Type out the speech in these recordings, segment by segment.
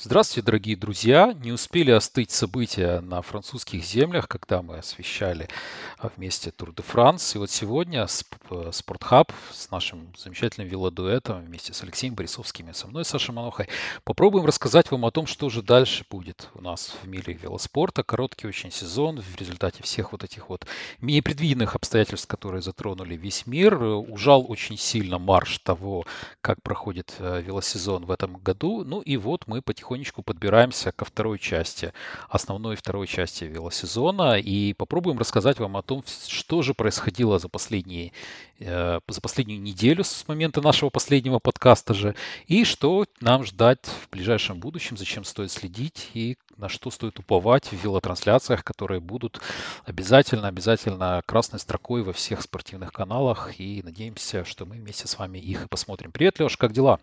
Здравствуйте, дорогие друзья! Не успели остыть события на французских землях, когда мы освещали а, вместе Тур де Франс. И вот сегодня сп- Спортхаб с нашим замечательным велодуэтом вместе с Алексеем Борисовским и со мной, Сашей Манохой, попробуем рассказать вам о том, что же дальше будет у нас в мире велоспорта. Короткий очень сезон в результате всех вот этих вот непредвиденных обстоятельств, которые затронули весь мир. Ужал очень сильно марш того, как проходит э, велосезон в этом году. Ну и вот мы потихоньку потихонечку подбираемся ко второй части, основной второй части велосезона и попробуем рассказать вам о том, что же происходило за последние э, за последнюю неделю с момента нашего последнего подкаста же, и что нам ждать в ближайшем будущем, зачем стоит следить и на что стоит уповать в велотрансляциях, которые будут обязательно, обязательно красной строкой во всех спортивных каналах. И надеемся, что мы вместе с вами их и посмотрим. Привет, Леш, как дела?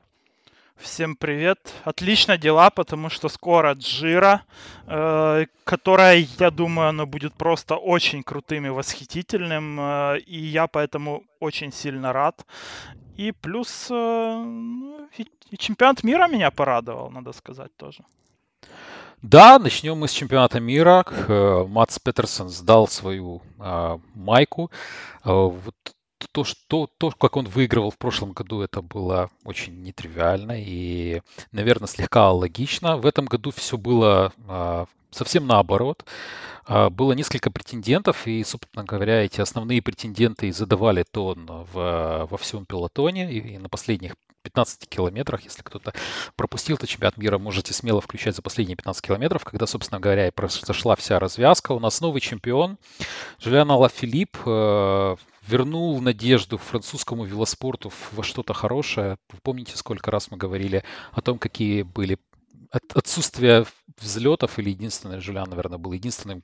Всем привет. Отлично дела, потому что скоро Джира, э, которая, я думаю, она будет просто очень крутым и восхитительным. Э, и я поэтому очень сильно рад. И плюс э, и, и чемпионат мира меня порадовал, надо сказать тоже. Да, начнем мы с чемпионата мира. Э, Матс Петерсон сдал свою э, майку. Э, вот то, что, то, как он выигрывал в прошлом году, это было очень нетривиально и, наверное, слегка логично. В этом году все было а, совсем наоборот. А, было несколько претендентов, и, собственно говоря, эти основные претенденты задавали тон в, во всем пилотоне. И, и на последних 15 километрах, если кто-то пропустил этот чемпионат мира, можете смело включать за последние 15 километров, когда, собственно говоря, и произошла вся развязка. У нас новый чемпион Жюлиан Алафилипп э, вернул надежду французскому велоспорту во что-то хорошее. Вы помните, сколько раз мы говорили о том, какие были отсутствие взлетов, или единственный, Жюлян, наверное, был единственным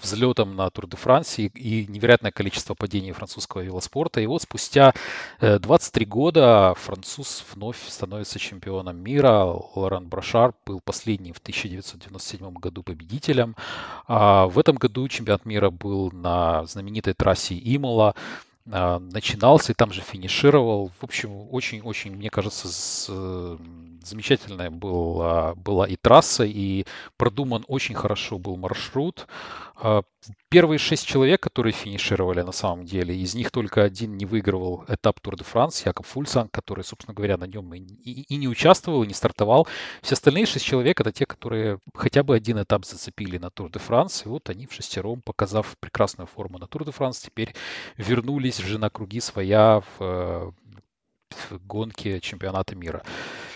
взлетом на Тур де Франции и невероятное количество падений французского велоспорта. И вот спустя 23 э, года француз вновь становится чемпионом мира. Лоран Брошар был последним в 1997 году победителем. А в этом году чемпионат мира был на знаменитой трассе Имола а, начинался и там же финишировал. В общем, очень-очень, мне кажется, с, замечательная была, была и трасса, и продуман очень хорошо был маршрут. А, первые шесть человек, которые финишировали на самом деле, из них только один не выигрывал этап Тур де Франс, Якоб Фульсан, который, собственно говоря, на нем и, и, и не участвовал, и не стартовал. Все остальные шесть человек это те, которые хотя бы один этап зацепили на Тур де Франс. И вот они в шестером, показав прекрасную форму на Тур де Франс, теперь вернулись уже на круги своя в гонки чемпионата мира.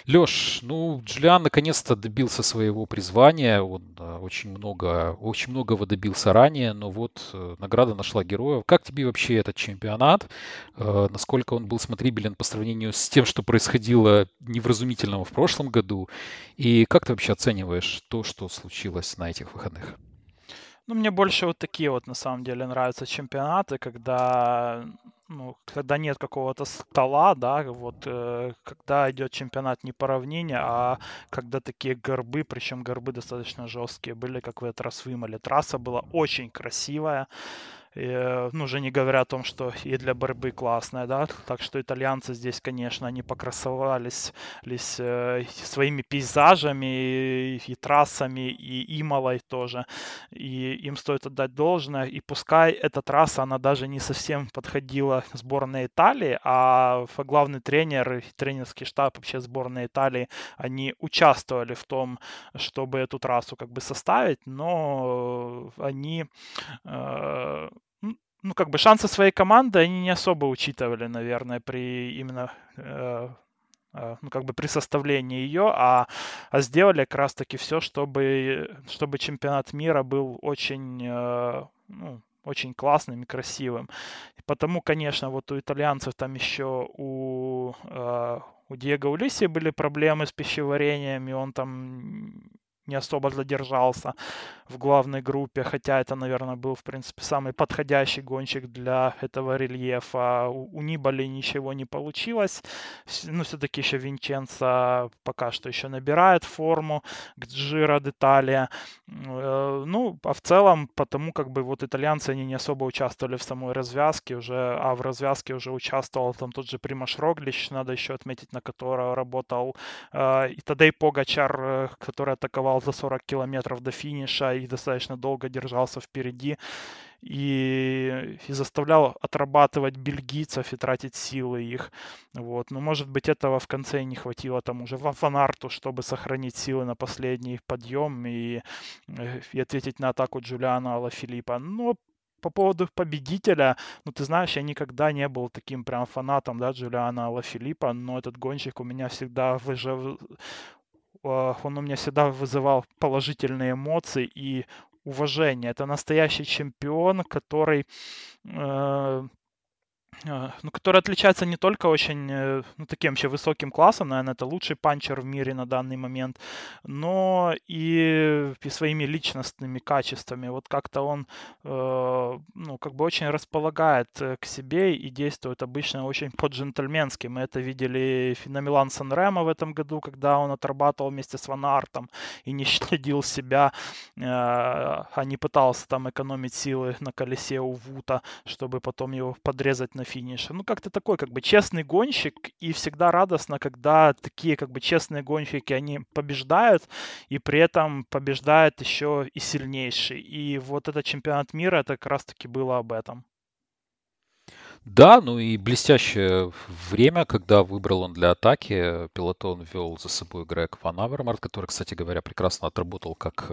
Леш, ну, Джулиан наконец-то добился своего призвания. Он э, очень много, очень многого добился ранее, но вот э, награда нашла героя. Как тебе вообще этот чемпионат? Э, насколько он был смотрибелен по сравнению с тем, что происходило невразумительного в прошлом году? И как ты вообще оцениваешь то, что случилось на этих выходных? Ну, мне больше вот такие вот, на самом деле, нравятся чемпионаты, когда ну, когда нет какого-то стола, да, вот, э, когда идет чемпионат не по равнине, а когда такие горбы, причем горбы достаточно жесткие были, как в этот раз в. Трасса была очень красивая, ну, уже не говоря о том, что и для борьбы классная, да, так что итальянцы здесь, конечно, они покрасовались лись, э, своими пейзажами и, и трассами, и Ималой тоже, и им стоит отдать должное, и пускай эта трасса, она даже не совсем подходила сборной Италии, а главный тренер и тренерский штаб вообще сборной Италии, они участвовали в том, чтобы эту трассу как бы составить, но они э, ну, как бы шансы своей команды они не особо учитывали, наверное, при именно э, э, ну, как бы при составлении ее, а, а сделали как раз-таки все, чтобы, чтобы чемпионат мира был очень, э, ну, очень классным и красивым. потому, конечно, вот у итальянцев там еще у, у Диего Улиси были проблемы с пищеварением, и он там не особо задержался в главной группе, хотя это, наверное, был, в принципе, самый подходящий гонщик для этого рельефа. У, у Нибали ничего не получилось, ну, все-таки еще Винченцо пока что еще набирает форму к Джиро детали. Э, ну, а в целом, потому как бы вот итальянцы, они не особо участвовали в самой развязке уже, а в развязке уже участвовал там тот же Примаш Роглич, надо еще отметить, на которого работал э, и Тадей Погачар, э, который атаковал за 40 километров до финиша и достаточно долго держался впереди и, и заставлял отрабатывать бельгийцев и тратить силы их. Вот. Но, может быть, этого в конце не хватило там уже Фанарту, чтобы сохранить силы на последний подъем и, э, и ответить на атаку Джулиана Алафилиппа. Но по поводу победителя, ну, ты знаешь, я никогда не был таким прям фанатом, да, Джулиана Алафилиппа, но этот гонщик у меня всегда выжив... он у меня всегда вызывал положительные эмоции и уважение. Это настоящий чемпион, который э, а, ну, который отличается не только очень, э, ну, таким вообще высоким классом, наверное, это лучший панчер в мире на данный момент, но и, и своими личностными качествами. Вот как-то он, э, ну, как бы очень располагает э, к себе и действует обычно очень по-джентльменски. Мы это видели на Милан Сан в этом году, когда он отрабатывал вместе с Ван Артом и не щадил себя, э, а не пытался там экономить силы на колесе у Вута, чтобы потом его подрезать на финише. Ну, как-то такой, как бы, честный гонщик, и всегда радостно, когда такие, как бы, честные гонщики, они побеждают, и при этом побеждает еще и сильнейший. И вот этот чемпионат мира, это как раз-таки было об этом. Да, ну и блестящее время, когда выбрал он для атаки. Пилотон вел за собой Грег Ван Авермарт, который, кстати говоря, прекрасно отработал как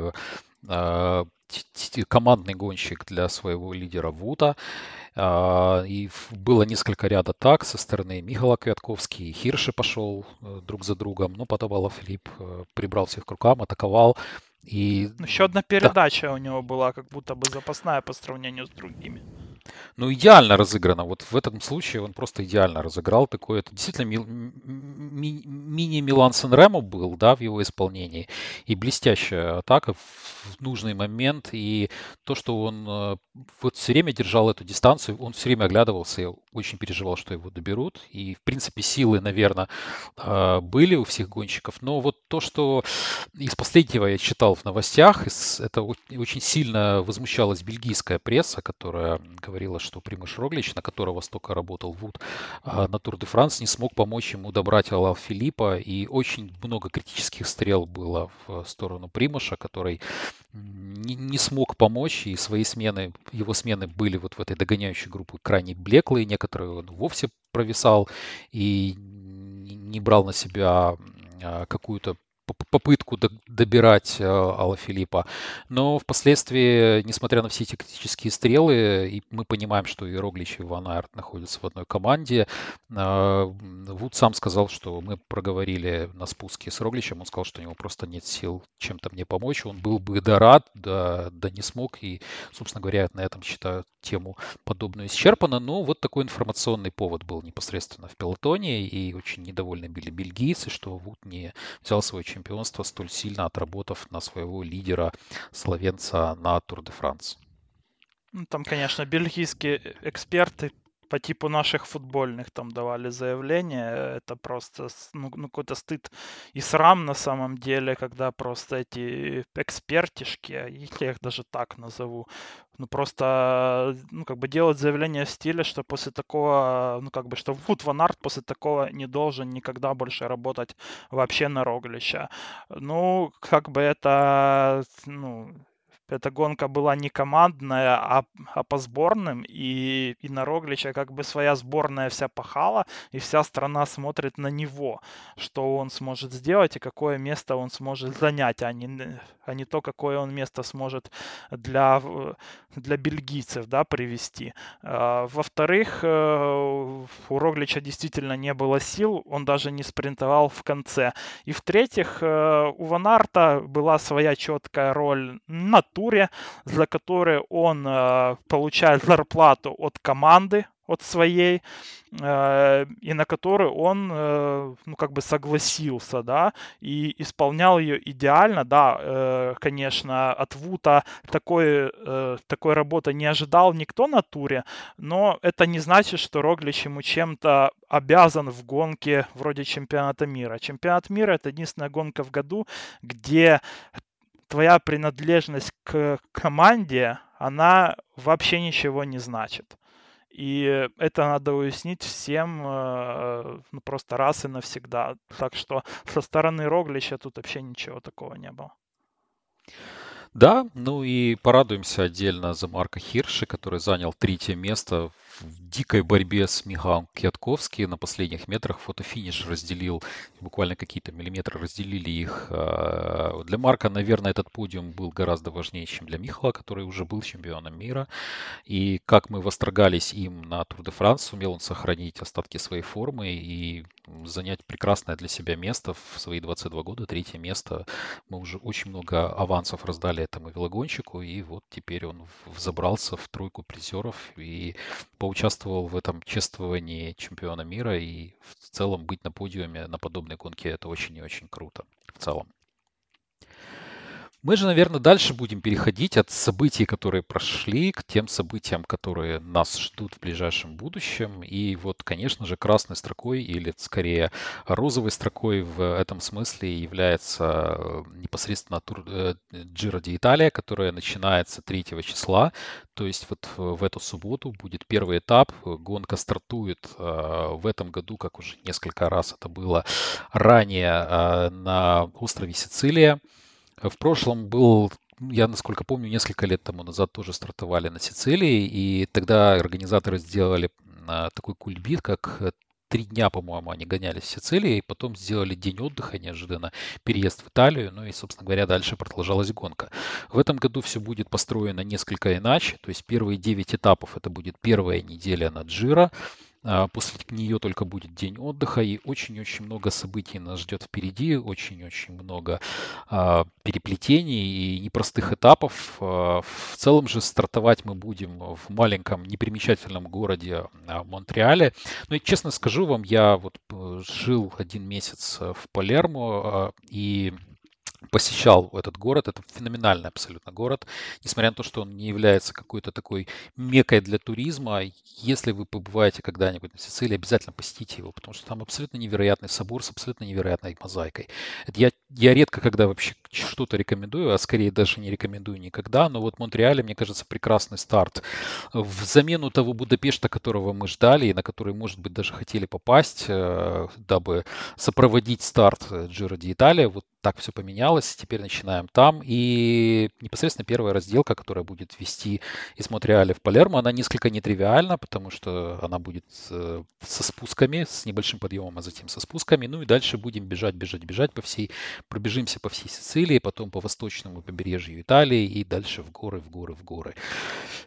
э, командный гонщик для своего лидера Вута. А, и было несколько ряда так со стороны Михала Квятковский, Хирши пошел э, друг за другом, но потом Алла Филипп э, прибрал всех к рукам, атаковал. И... Еще одна передача да. у него была, как будто бы запасная по сравнению с другими ну, идеально разыграно. Вот в этом случае он просто идеально разыграл такое. Это действительно ми- ми- мини-Милан Сен был, да, в его исполнении. И блестящая атака в нужный момент. И то, что он э, вот все время держал эту дистанцию, он все время оглядывался, я очень переживал, что его доберут. И, в принципе, силы, наверное, э, были у всех гонщиков. Но вот то, что из последнего я читал в новостях, это очень сильно возмущалась бельгийская пресса, которая говорила, что Примыш Роглич, на которого столько работал Вуд а, на Тур де Франс, не смог помочь ему добрать Алла Филиппа. И очень много критических стрел было в сторону Примыша, который не, не смог помочь. И свои смены, его смены были вот в этой догоняющей группе крайне блеклые. Некоторые он вовсе провисал и не брал на себя а, какую-то попытку добирать э, Алла Филиппа. Но впоследствии, несмотря на все эти критические стрелы, и мы понимаем, что и Роглич, и Ван Айрт находятся в одной команде, э, Вуд сам сказал, что мы проговорили на спуске с Рогличем, он сказал, что у него просто нет сил чем-то мне помочь. Он был бы да рад, да, да не смог. И, собственно говоря, на этом считаю тему подобную исчерпана. Но вот такой информационный повод был непосредственно в пелотоне, и очень недовольны были бельгийцы, что Вуд не взял свой чемпионство, столь сильно отработав на своего лидера словенца на Тур де Франс. Ну, там, конечно, бельгийские эксперты по типу наших футбольных там давали заявления. Это просто ну, ну, какой-то стыд и срам на самом деле, когда просто эти экспертишки, я их даже так назову, ну просто, ну как бы делать заявление в стиле, что после такого, ну как бы, что Вуд Ван Арт после такого не должен никогда больше работать вообще на Роглича. Ну, как бы это, ну, эта гонка была не командная, а, а по сборным, и, и на Роглича как бы своя сборная вся пахала, и вся страна смотрит на него, что он сможет сделать и какое место он сможет занять, а не, а не то, какое он место сможет для, для бельгийцев да, привести. А, во-вторых, э, у Роглича действительно не было сил, он даже не спринтовал в конце. И в-третьих, э, у Ванарта была своя четкая роль на туре, за которые он э, получает зарплату от команды, от своей, э, и на которую он, э, ну, как бы согласился, да, и исполнял ее идеально, да, э, конечно, от Вута такой, такой работы не ожидал никто на туре, но это не значит, что Роглич ему чем-то обязан в гонке вроде чемпионата мира. Чемпионат мира это единственная гонка в году, где твоя принадлежность к команде, она вообще ничего не значит. И это надо уяснить всем э, ну, просто раз и навсегда. Так что со стороны Роглича тут вообще ничего такого не было. Да, ну и порадуемся отдельно за Марка Хирша, который занял третье место в дикой борьбе с Михаилом Кьятковским на последних метрах фотофиниш разделил, буквально какие-то миллиметры разделили их. А, для Марка, наверное, этот подиум был гораздо важнее, чем для Михала, который уже был чемпионом мира. И как мы восторгались им на Тур де Франс, сумел он сохранить остатки своей формы и занять прекрасное для себя место в свои 22 года, третье место. Мы уже очень много авансов раздали этому велогонщику, и вот теперь он взобрался в тройку призеров и поучаствовал в этом чествовании чемпиона мира, и в целом быть на подиуме на подобной гонке это очень и очень круто в целом. Мы же, наверное, дальше будем переходить от событий, которые прошли, к тем событиям, которые нас ждут в ближайшем будущем. И вот, конечно же, красной строкой или скорее розовой строкой в этом смысле является э, непосредственно тур Giro di Italia, которая начинается 3 числа. То есть вот в эту субботу будет первый этап. Гонка стартует э, в этом году, как уже несколько раз это было ранее, э, на острове Сицилия. В прошлом был я, насколько помню, несколько лет тому назад тоже стартовали на Сицилии, и тогда организаторы сделали а, такой кульбит, как э, три дня, по-моему, они гонялись в Сицилии, и потом сделали день отдыха неожиданно, переезд в Италию, ну и, собственно говоря, дальше продолжалась гонка. В этом году все будет построено несколько иначе, то есть первые девять этапов это будет первая неделя на Джира, после нее только будет день отдыха, и очень-очень много событий нас ждет впереди, очень-очень много а, переплетений и непростых этапов. А, в целом же стартовать мы будем в маленьком непримечательном городе Монреале. Ну и честно скажу вам, я вот э, жил один месяц в Палермо, и посещал этот город. Это феноменальный абсолютно город. Несмотря на то, что он не является какой-то такой мекой для туризма, если вы побываете когда-нибудь на Сицилии, обязательно посетите его, потому что там абсолютно невероятный собор с абсолютно невероятной мозаикой. Это я, я редко когда вообще что-то рекомендую, а скорее даже не рекомендую никогда, но вот Монреале, мне кажется, прекрасный старт. В замену того Будапешта, которого мы ждали и на который, может быть, даже хотели попасть, э, дабы сопроводить старт Джиро Ди Италия, вот так все поменялось, теперь начинаем там. И непосредственно первая разделка, которая будет вести из Монреаля в Палермо, она несколько нетривиальна, потому что она будет э, со спусками, с небольшим подъемом, а затем со спусками. Ну и дальше будем бежать, бежать, бежать по всей, пробежимся по всей Сицилии, потом по восточному побережью Италии и дальше в горы, в горы, в горы.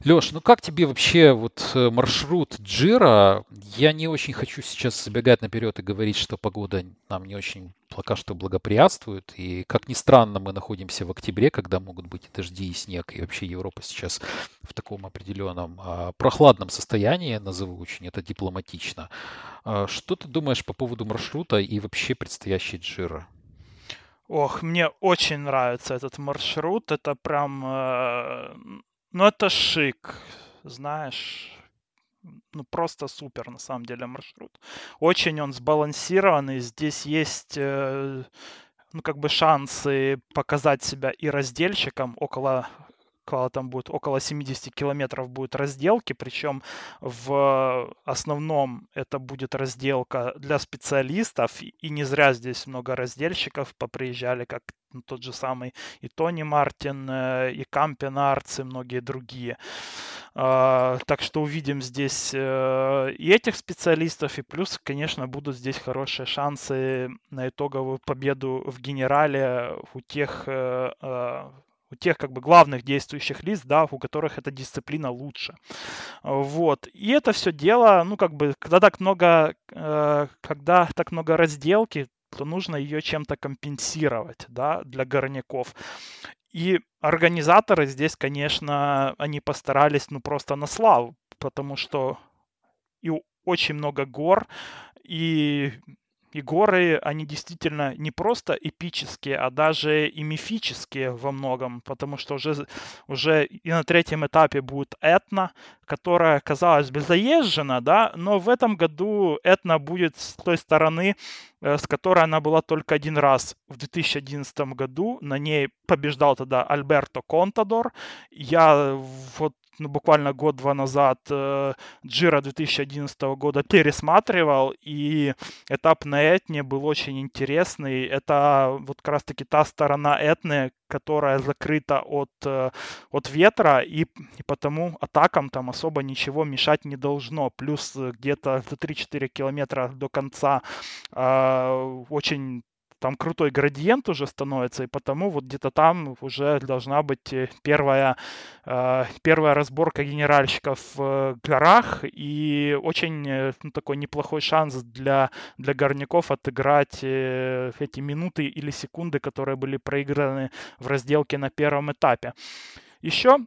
Леш, ну как тебе вообще вот э, маршрут Джира? Я не очень хочу сейчас забегать наперед и говорить, что погода нам не очень пока что благоприятствует. И, как ни странно, мы находимся в октябре, когда могут быть и дожди, и снег. И вообще Европа сейчас в таком определенном а, прохладном состоянии, назову очень это дипломатично. А, что ты думаешь по поводу маршрута и вообще предстоящей Джира? Ох, мне очень нравится этот маршрут. Это прям... Э, ну, это шик, знаешь ну, просто супер, на самом деле, маршрут. Очень он сбалансированный. Здесь есть, э, ну, как бы шансы показать себя и раздельщикам около там будет около 70 километров будет разделки, причем в основном это будет разделка для специалистов, и не зря здесь много раздельщиков поприезжали, как ну, тот же самый и Тони Мартин, э, и Кампен Арц, и многие другие. А, так что увидим здесь э, и этих специалистов, и плюс, конечно, будут здесь хорошие шансы на итоговую победу в генерале у тех э, у тех как бы главных действующих лиц, да, у которых эта дисциплина лучше. Вот. И это все дело, ну, как бы, когда так много, когда так много разделки, то нужно ее чем-то компенсировать да, для горняков. И организаторы здесь, конечно, они постарались ну просто на славу, потому что и очень много гор. И и горы, они действительно не просто эпические, а даже и мифические во многом, потому что уже, уже и на третьем этапе будет Этна, которая, казалось бы, заезжена, да, но в этом году Этна будет с той стороны, с которой она была только один раз в 2011 году. На ней побеждал тогда Альберто Контадор. Я вот ну, буквально год-два назад э, Джира 2011 года пересматривал, и этап на Этне был очень интересный. Это вот как раз-таки та сторона Этны, которая закрыта от, э, от ветра, и, и потому атакам там особо ничего мешать не должно. Плюс где-то за 3-4 километра до конца э, очень там крутой градиент уже становится, и потому вот где-то там уже должна быть э, первая, э, первая разборка генеральщиков в горах, и очень э, ну, такой неплохой шанс для, для горняков отыграть эти минуты или секунды, которые были проиграны в разделке на первом этапе. Еще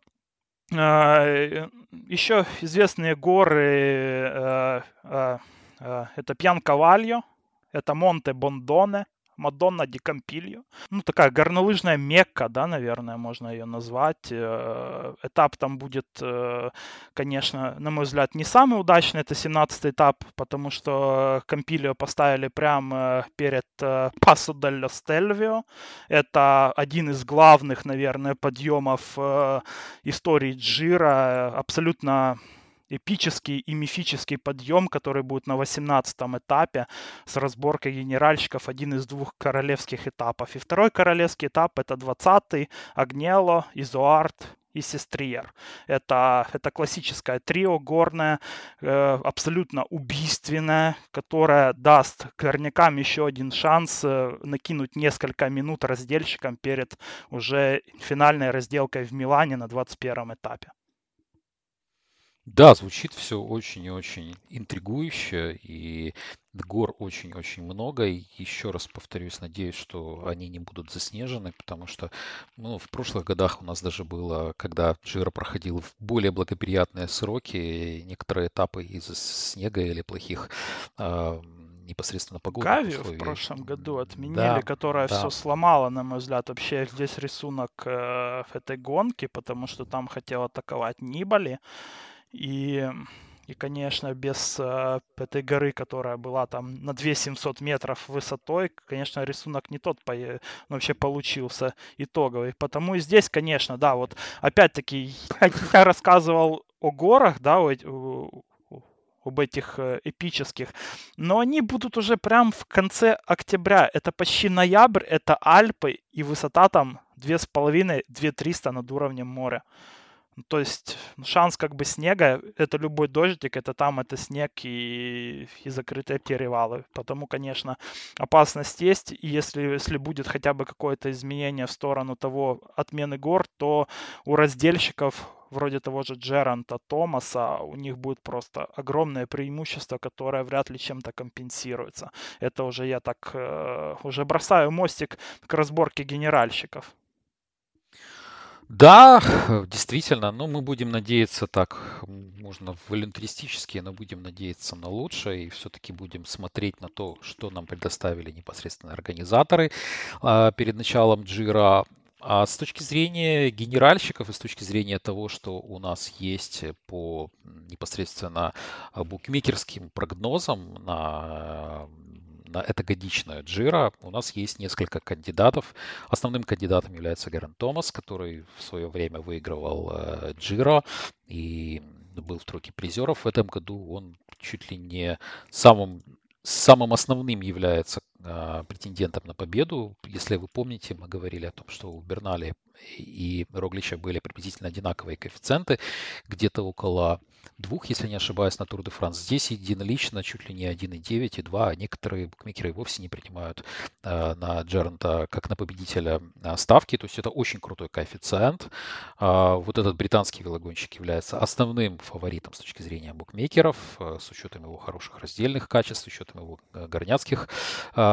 еще известные горы это Пьян Кавальо, это Монте Бондоне, Мадонна Ди Кампильо. Ну, такая горнолыжная Мекка, да, наверное, можно ее назвать. Э, этап там будет, э, конечно, на мой взгляд, не самый удачный. Это 17 этап, потому что Кампильо поставили прямо перед э, Пасо дель Стельвио. Это один из главных, наверное, подъемов истории Джира. Абсолютно эпический и мифический подъем, который будет на 18 этапе с разборкой генеральщиков, один из двух королевских этапов. И второй королевский этап это 20-й, Агнело, Изуарт и Сестриер. Это, это классическое трио горное, э, абсолютно убийственное, которое даст горнякам еще один шанс э, накинуть несколько минут раздельщикам перед уже финальной разделкой в Милане на 21 этапе. Да, звучит все очень и очень интригующе, и гор очень-очень много. И еще раз повторюсь, надеюсь, что они не будут заснежены, потому что ну, в прошлых годах у нас даже было, когда Джира проходил в более благоприятные сроки, некоторые этапы из-за снега или плохих э, непосредственно погоды. Гавию в прошлом году отменили, да, которая да. все сломала, на мой взгляд. Вообще здесь рисунок э, этой гонки, потому что там хотел атаковать Нибали. И, и конечно, без э, этой горы, которая была там на 2700 метров высотой, конечно, рисунок не тот по, вообще получился итоговый. Потому и здесь, конечно, да, вот опять-таки я рассказывал о горах, да, о, об этих э, эпических, но они будут уже прям в конце октября. Это почти ноябрь, это Альпы, и высота там 2,5-2,300 над уровнем моря. То есть шанс как бы снега, это любой дождик, это там, это снег и, и закрытые перевалы. Потому, конечно, опасность есть. И если, если будет хотя бы какое-то изменение в сторону того отмены гор, то у раздельщиков вроде того же Джеранта Томаса, у них будет просто огромное преимущество, которое вряд ли чем-то компенсируется. Это уже я так э, уже бросаю мостик к разборке генеральщиков. Да, действительно, но мы будем надеяться так, можно волюнтаристически, но будем надеяться на лучшее и все-таки будем смотреть на то, что нам предоставили непосредственно организаторы а, перед началом Джира. А с точки зрения генеральщиков и с точки зрения того, что у нас есть по непосредственно букмекерским прогнозам на на это годичная Джира у нас есть несколько кандидатов. Основным кандидатом является Герен Томас, который в свое время выигрывал э, Джира и был в тройке призеров. В этом году он чуть ли не самым самым основным является претендентом на победу. Если вы помните, мы говорили о том, что у Бернали и Роглича были приблизительно одинаковые коэффициенты, где-то около двух, если не ошибаюсь, на Тур де Франс. Здесь единолично чуть ли не 1,9 и 2, а некоторые букмекеры вовсе не принимают э, на Джернта как на победителя э, ставки, то есть это очень крутой коэффициент. Э, вот этот британский велогонщик является основным фаворитом с точки зрения букмекеров, э, с учетом его хороших раздельных качеств, с учетом его горняцких э,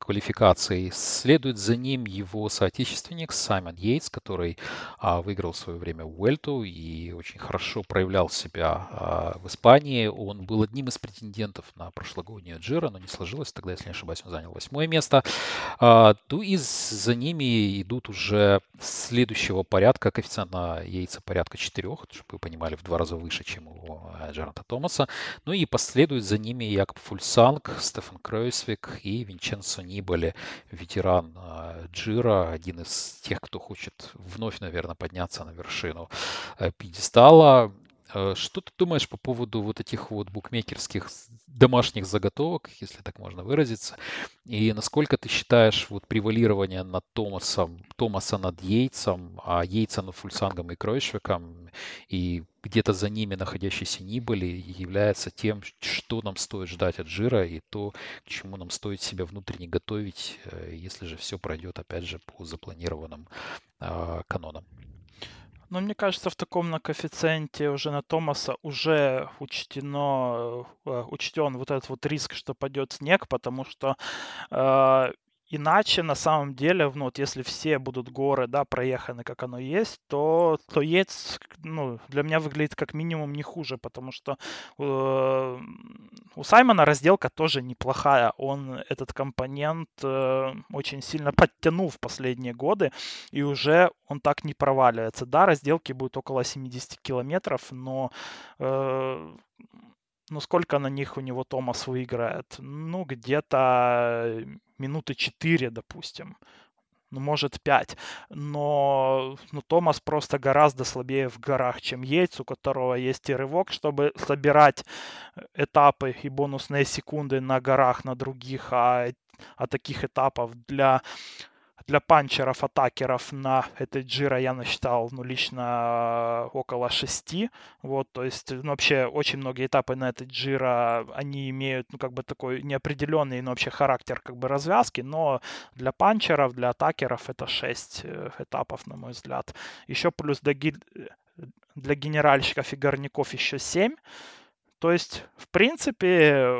квалификации. Следует за ним его соотечественник Саймон Йейтс, который а, выиграл в свое время Уэльту и очень хорошо проявлял себя а, в Испании. Он был одним из претендентов на прошлогоднюю Джира, но не сложилось. Тогда, если не ошибаюсь, он занял восьмое место. А, ну и за ними идут уже следующего порядка. Коэффициент на Йейтса порядка 4, чтобы вы понимали, в два раза выше, чем у Джеранта Томаса. Ну и последуют за ними Якоб Фульсанг, Стефан Кройсвик и Винченцо Нибали, ветеран а, Джира, один из тех, кто хочет вновь, наверное, подняться на вершину э, пьедестала. Э, что ты думаешь по поводу вот этих вот букмекерских домашних заготовок, если так можно выразиться? И насколько ты считаешь вот превалирование над Томасом, Томаса над Йейтсом, а Йейтса над Фульсангом и Кройшвиком, и где-то за ними находящийся Нибали является тем, что нам стоит ждать от жира и то, к чему нам стоит себя внутренне готовить, э, если же все пройдет, опять же, по запланированным э, канонам? Но мне кажется, в таком на коэффициенте уже на Томаса уже учтено, э, учтен вот этот вот риск, что пойдет снег, потому что э, Иначе, на самом деле, ну, вот если все будут горы, да, проеханы, как оно есть, то, то Ейц, ну, для меня выглядит как минимум не хуже, потому что э, у Саймона разделка тоже неплохая. Он этот компонент э, очень сильно подтянул в последние годы, и уже он так не проваливается. Да, разделки будут около 70 километров, но э, ну, сколько на них у него Томас выиграет? Ну, где-то минуты 4, допустим. Ну, может, 5. Но ну, Томас просто гораздо слабее в горах, чем Яйц, у которого есть и рывок, чтобы собирать этапы и бонусные секунды на горах, на других, а, а таких этапов для для панчеров, атакеров на этой джира я насчитал, ну, лично около 6. Вот, то есть, ну, вообще, очень многие этапы на этой джира, они имеют, ну, как бы такой неопределенный, ну, вообще характер, как бы, развязки, но для панчеров, для атакеров это 6 э, этапов, на мой взгляд. Еще плюс для, для генеральщиков и горняков еще 7. То есть, в принципе,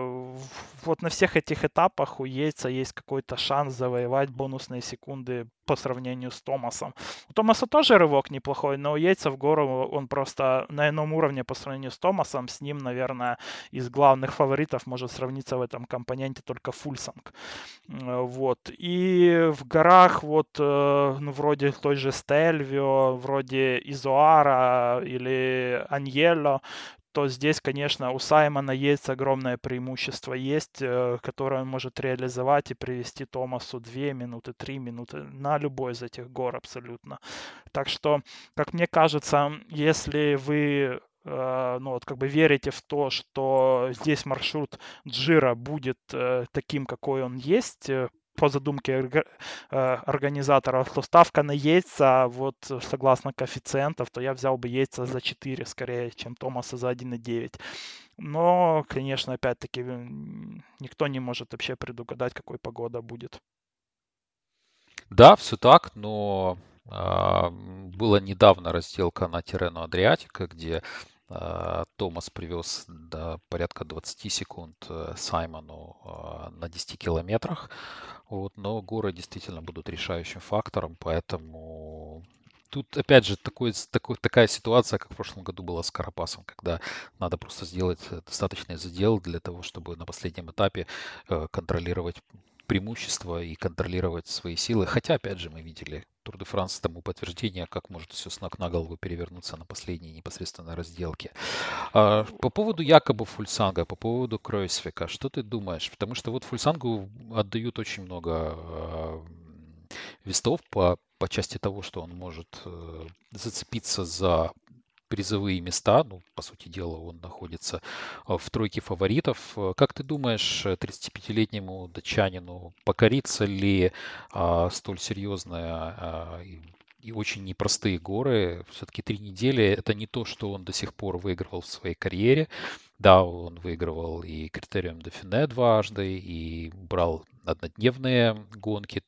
вот на всех этих этапах у Ейца есть какой-то шанс завоевать бонусные секунды по сравнению с Томасом. У Томаса тоже рывок неплохой, но у Ейца в гору он просто на ином уровне по сравнению с Томасом. С ним, наверное, из главных фаворитов может сравниться в этом компоненте только Фульсанг. Вот. И в горах вот, э, ну, вроде той же Стельвио, вроде Изуара или Аньелло, то здесь, конечно, у Саймона есть огромное преимущество, есть, э, которое он может реализовать и привести Томасу 2 минуты, 3 минуты на любой из этих гор абсолютно. Так что, как мне кажется, если вы э, ну вот как бы верите в то, что здесь маршрут Джира будет э, таким, какой он есть, по задумке э, организаторов, то ставка на Яйца, вот согласно коэффициентов, то я взял бы Яйца за 4 скорее, чем Томаса за 1,9. Но, конечно, опять-таки, никто не может вообще предугадать, какой погода будет. Да, все так, но э, была недавно разделка на Тирену Адриатика, где Томас привез до порядка 20 секунд э, Саймону э, на 10 километрах. Вот, но горы действительно будут решающим фактором, поэтому тут, опять же, такой, такой, такая ситуация, как в прошлом году была с Карапасом, когда надо просто сделать э, достаточный задел для того, чтобы на последнем этапе э, контролировать преимущество и контролировать свои силы. Хотя, опять же, мы видели Тур де Франс тому подтверждение, как может все с ног на голову перевернуться на последней непосредственно разделке. А, по поводу якобы Фульсанга, по поводу Кройсвика, что ты думаешь? Потому что вот Фульсангу отдают очень много э, вестов по, по части того, что он может э, зацепиться за призовые места. Ну, по сути дела, он находится а, в тройке фаворитов. Э, как ты думаешь, 35-летнему датчанину покорится ли а, столь серьезная а, и очень непростые горы? Все-таки три недели – это не то, что он до сих пор выигрывал в своей карьере. Да, он выигрывал и критериум Дофине дважды, и брал однодневные гонки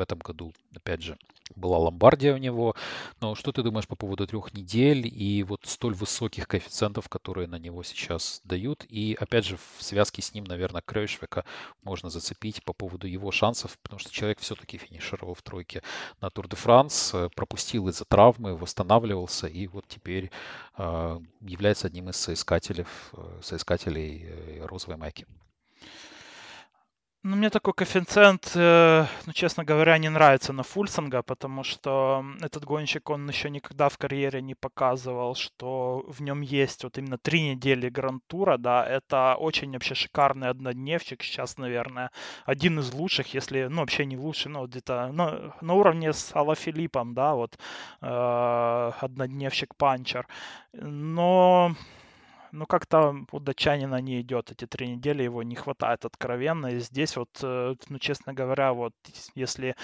в этом году, опять же, была Ломбардия у него. Но что ты думаешь по поводу трех недель и вот столь высоких коэффициентов, которые на него сейчас дают? И опять же, в связке с ним, наверное, Крейшвека можно зацепить по поводу его шансов, потому что человек все-таки финишировал в тройке на Тур де Франс, э, пропустил из-за травмы, восстанавливался и вот теперь э, является одним из соискателей, э, соискателей э, розовой майки. Ну, мне такой коэффициент, э, ну, честно говоря, не нравится на Фульсанга, потому что этот гонщик, он еще никогда в карьере не показывал, что в нем есть вот именно три недели грантура, да, это очень вообще шикарный однодневчик, сейчас, наверное, один из лучших, если, ну, вообще не лучший, но где-то на, на уровне с Алла Филиппом, да, вот, э, однодневчик Панчер. Ну, как-то у датчанина не идет эти три недели, его не хватает откровенно. И здесь вот, э, ну, честно говоря, вот если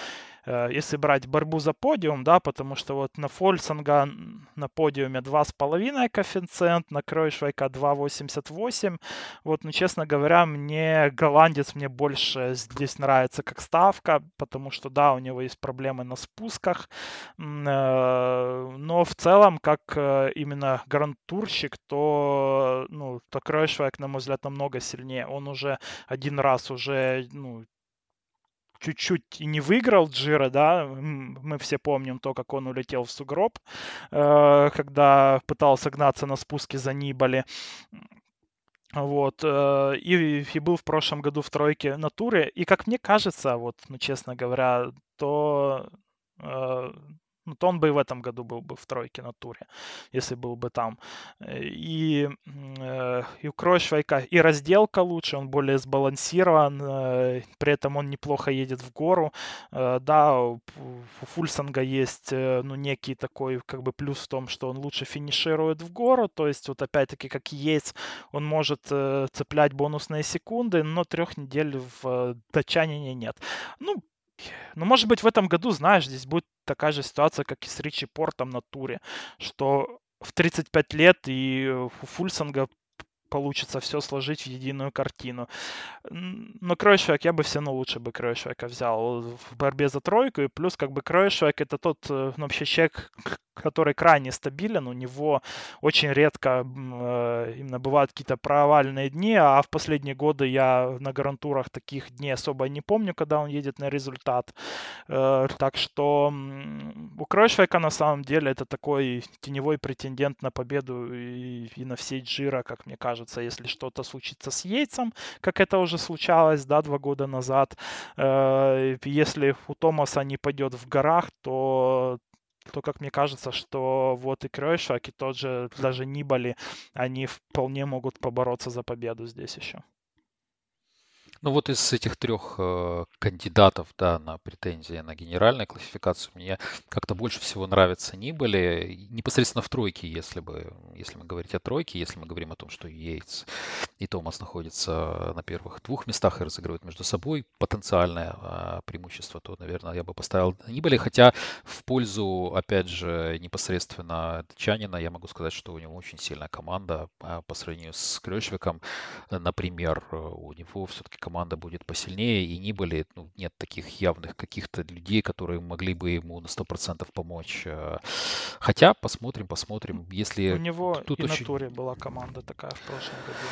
если брать борьбу за подиум, да, потому что вот на Фольсанга на подиуме 2,5 коэффициент, на Кройшвейка 2,88. Вот, ну, честно говоря, мне голландец мне больше здесь нравится как ставка, потому что, да, у него есть проблемы на спусках, э, но в целом, как э, именно гранд-турщик, то, ну, то Кройшвейк, на мой взгляд, намного сильнее. Он уже один раз уже, ну, чуть-чуть и не выиграл Джира, да, мы все помним то, как он улетел в сугроб, э, когда пытался гнаться на спуске за Нибали. Вот, э, и, и был в прошлом году в тройке на туре. И как мне кажется, вот, ну, честно говоря, то э, ну, то он бы и в этом году был бы в тройке на туре, если был бы там. Э, и, э, и у Кройшвейка и разделка лучше, он более сбалансирован, э, при этом он неплохо едет в гору. Да, у, Фульсанга есть ну, некий такой как бы плюс в том, что он лучше финиширует в гору, то есть вот опять-таки как есть, он может цеплять бонусные секунды, но трех недель в Датчанине нет. Ну, ну, может быть, в этом году, знаешь, здесь будет такая же ситуация, как и с Ричи Портом на туре, что в 35 лет и у Фульсанга получится все сложить в единую картину. Но Кройшвек я бы все равно лучше бы Кройшвека взял в борьбе за тройку. И плюс как бы Кройшвек это тот э, ну, вообще человек, который крайне стабилен. У него очень редко э, именно бывают какие-то провальные дни, а в последние годы я на гарантурах таких дней особо не помню, когда он едет на результат. Э, так что у Кройшвека на самом деле это такой теневой претендент на победу и, и на всей Джира, как мне кажется, если что-то случится с Яйцем, как это уже случалось, да, два года назад. Э, если у Томаса не пойдет в горах, то то, как мне кажется, что вот и Кройшак, и тот же даже Нибали, они вполне могут побороться за победу здесь еще. Ну вот из этих трех э, кандидатов да, на претензии на генеральную классификацию мне как-то больше всего нравится Нибали. Непосредственно в тройке, если, бы, если мы говорить о тройке, если мы говорим о том, что Йейтс и Томас находятся на первых двух местах и разыгрывают между собой потенциальное э, преимущество, то, наверное, я бы поставил Нибали. Хотя в пользу, опять же, непосредственно Чанина я могу сказать, что у него очень сильная команда э, по сравнению с Крёшвиком. Например, у него все-таки команда будет посильнее, и не были, ну, нет таких явных каких-то людей, которые могли бы ему на 100% помочь. Э. Хотя, посмотрим, посмотрим. Если У него тут и очень... на туре была команда такая в прошлом году.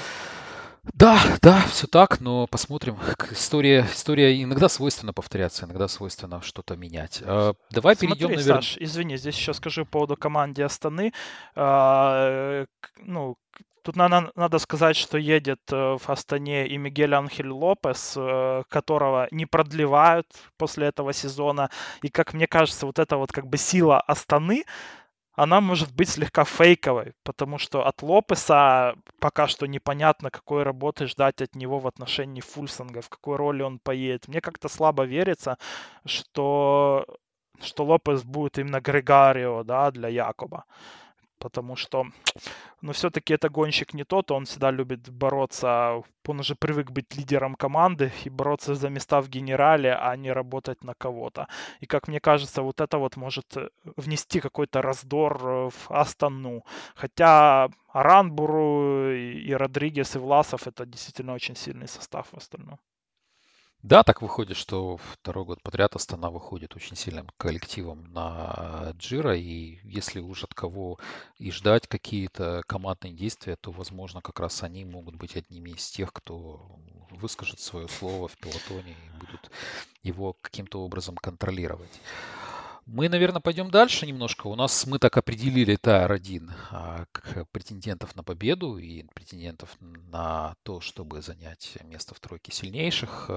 Да, да, все так, но посмотрим. История, история иногда свойственно повторяться, иногда свойственно что-то менять. А, давай Смотри, перейдем, наверное... Саш, извини, здесь еще скажу по поводу команды Астаны. А, ну, Тут надо, надо сказать, что едет э, в Астане и Мигель Анхель Лопес, э, которого не продлевают после этого сезона. И, как мне кажется, вот эта вот как бы сила Астаны, она может быть слегка фейковой, потому что от Лопеса пока что непонятно, какой работы ждать от него в отношении Фульсанга, в какой роли он поедет. Мне как-то слабо верится, что, что Лопес будет именно Грегарио да, для Якоба потому что, ну, все-таки это гонщик не тот, он всегда любит бороться, он уже привык быть лидером команды и бороться за места в генерале, а не работать на кого-то. И, как мне кажется, вот это вот может э, внести какой-то раздор э, в Астану. Хотя Аранбуру и Родригес, и Власов это действительно очень сильный состав в остальном. Да, так выходит, что второй год подряд Астана выходит очень сильным коллективом на Джира, и если уж от кого и ждать какие-то командные действия, то, возможно, как раз они могут быть одними из тех, кто выскажет свое слово в пилотоне и будут его каким-то образом контролировать. Мы, наверное, пойдем дальше немножко. У нас мы так определили ТАР-1 а, как претендентов на победу и претендентов на то, чтобы занять место в тройке сильнейших.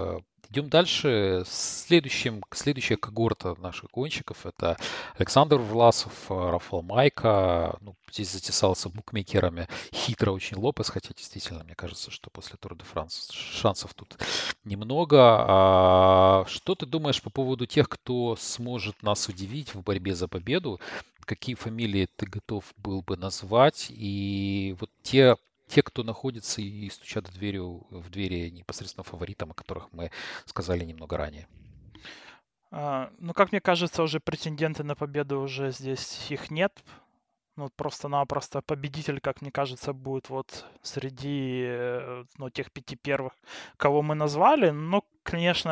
Идем дальше. Следующим, следующая когорта наших гонщиков это Александр Власов, э, Рафал Майка. Ну, здесь затесался букмекерами хитро очень Лопес, хотя действительно, мне кажется, что после Тур де Франс шансов тут немного. А что ты думаешь по поводу тех, кто сможет нас удивить в борьбе за победу? Какие фамилии ты готов был бы назвать? И вот те те, кто находится и стучат в, дверью, в двери непосредственно фаворитам, о которых мы сказали немного ранее. А, ну, как мне кажется, уже претенденты на победу уже здесь их нет. Ну, просто-напросто победитель, как мне кажется, будет вот среди э, ну, тех пяти первых, кого мы назвали. Но, конечно,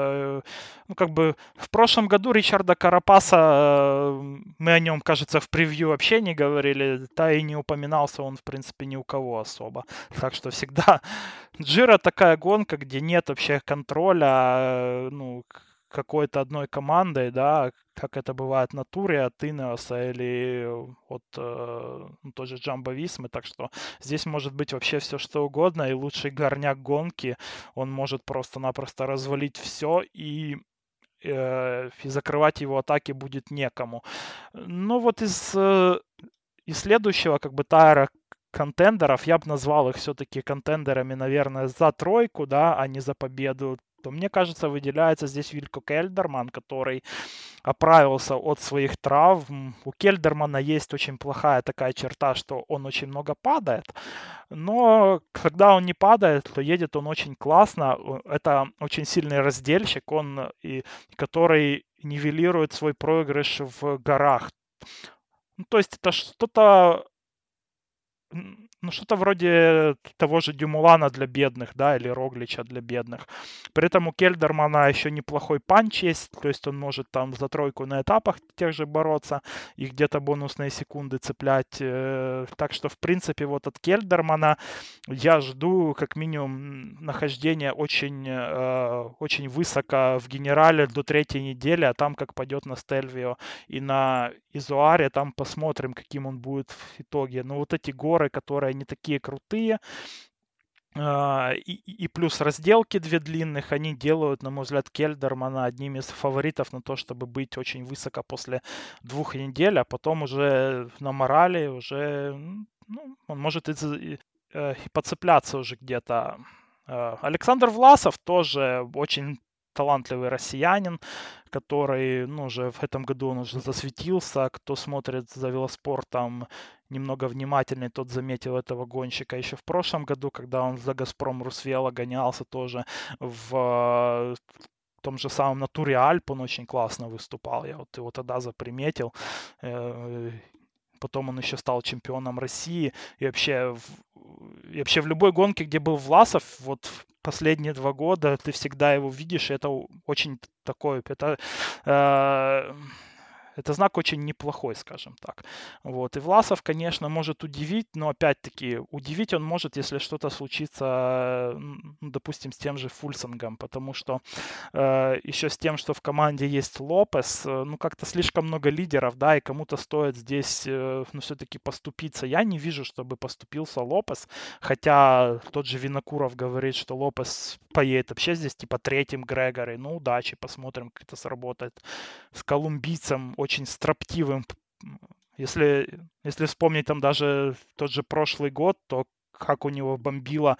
э, ну, как бы в прошлом году Ричарда Карапаса, э, мы о нем, кажется, в превью вообще не говорили, да и не упоминался он, в принципе, ни у кого особо. Так что всегда Джира такая гонка, где нет вообще контроля, ну, какой-то одной командой, да, как это бывает на туре от Инеоса или от э, ну, той же Джамбо Висмы, так что здесь может быть вообще все что угодно, и лучший горняк гонки, он может просто-напросто развалить все и э, и закрывать его атаки будет некому. Ну вот из, э, из следующего как бы тайра контендеров, я бы назвал их все-таки контендерами, наверное, за тройку, да, а не за победу то мне кажется, выделяется здесь Вилько Кельдерман, который оправился от своих травм. У Кельдермана есть очень плохая такая черта, что он очень много падает, но когда он не падает, то едет он очень классно. Это очень сильный раздельщик, он, и, который нивелирует свой проигрыш в горах. Ну, то есть это что-то ну, что-то вроде того же Дюмулана для бедных, да, или Роглича для бедных. При этом у Кельдермана еще неплохой панч есть, то есть он может там за тройку на этапах тех же бороться и где-то бонусные секунды цеплять. Э, так что, в принципе, вот от Кельдермана я жду как минимум нахождения очень, э, очень высоко в генерале до третьей недели, а там как пойдет на Стельвио и на Изуаре, там посмотрим, каким он будет в итоге. Но вот эти горы, которые не такие крутые, а, и, и плюс разделки две длинных, они делают, на мой взгляд, Кельдермана одним из фаворитов на то, чтобы быть очень высоко после двух недель, а потом уже на морали уже, ну, он может и, и, э, и подцепляться уже где-то. А, Александр Власов тоже очень талантливый россиянин, который, ну, уже в этом году он уже засветился. Кто смотрит за велоспортом немного внимательный, тот заметил этого гонщика еще в прошлом году, когда он за «Газпром» Русвела гонялся тоже в том же самом Натуре Альп он очень классно выступал. Я вот его тогда заприметил. Э, потом он еще стал чемпионом России. И вообще, и вообще в любой гонке, где был Власов, вот последние два года ты всегда его видишь, и это очень такой, это э, это знак очень неплохой, скажем так. Вот. И Власов, конечно, может удивить, но опять-таки удивить он может, если что-то случится, ну, допустим, с тем же Фульсингом, потому что э, еще с тем, что в команде есть Лопес, э, ну как-то слишком много лидеров, да, и кому-то стоит здесь, э, ну все-таки поступиться. Я не вижу, чтобы поступился Лопес, хотя тот же Винокуров говорит, что Лопес поедет вообще здесь типа третьим Грегори. Ну удачи, посмотрим, как это сработает. С колумбийцем очень строптивым. Если, если вспомнить там даже тот же прошлый год, то как у него бомбило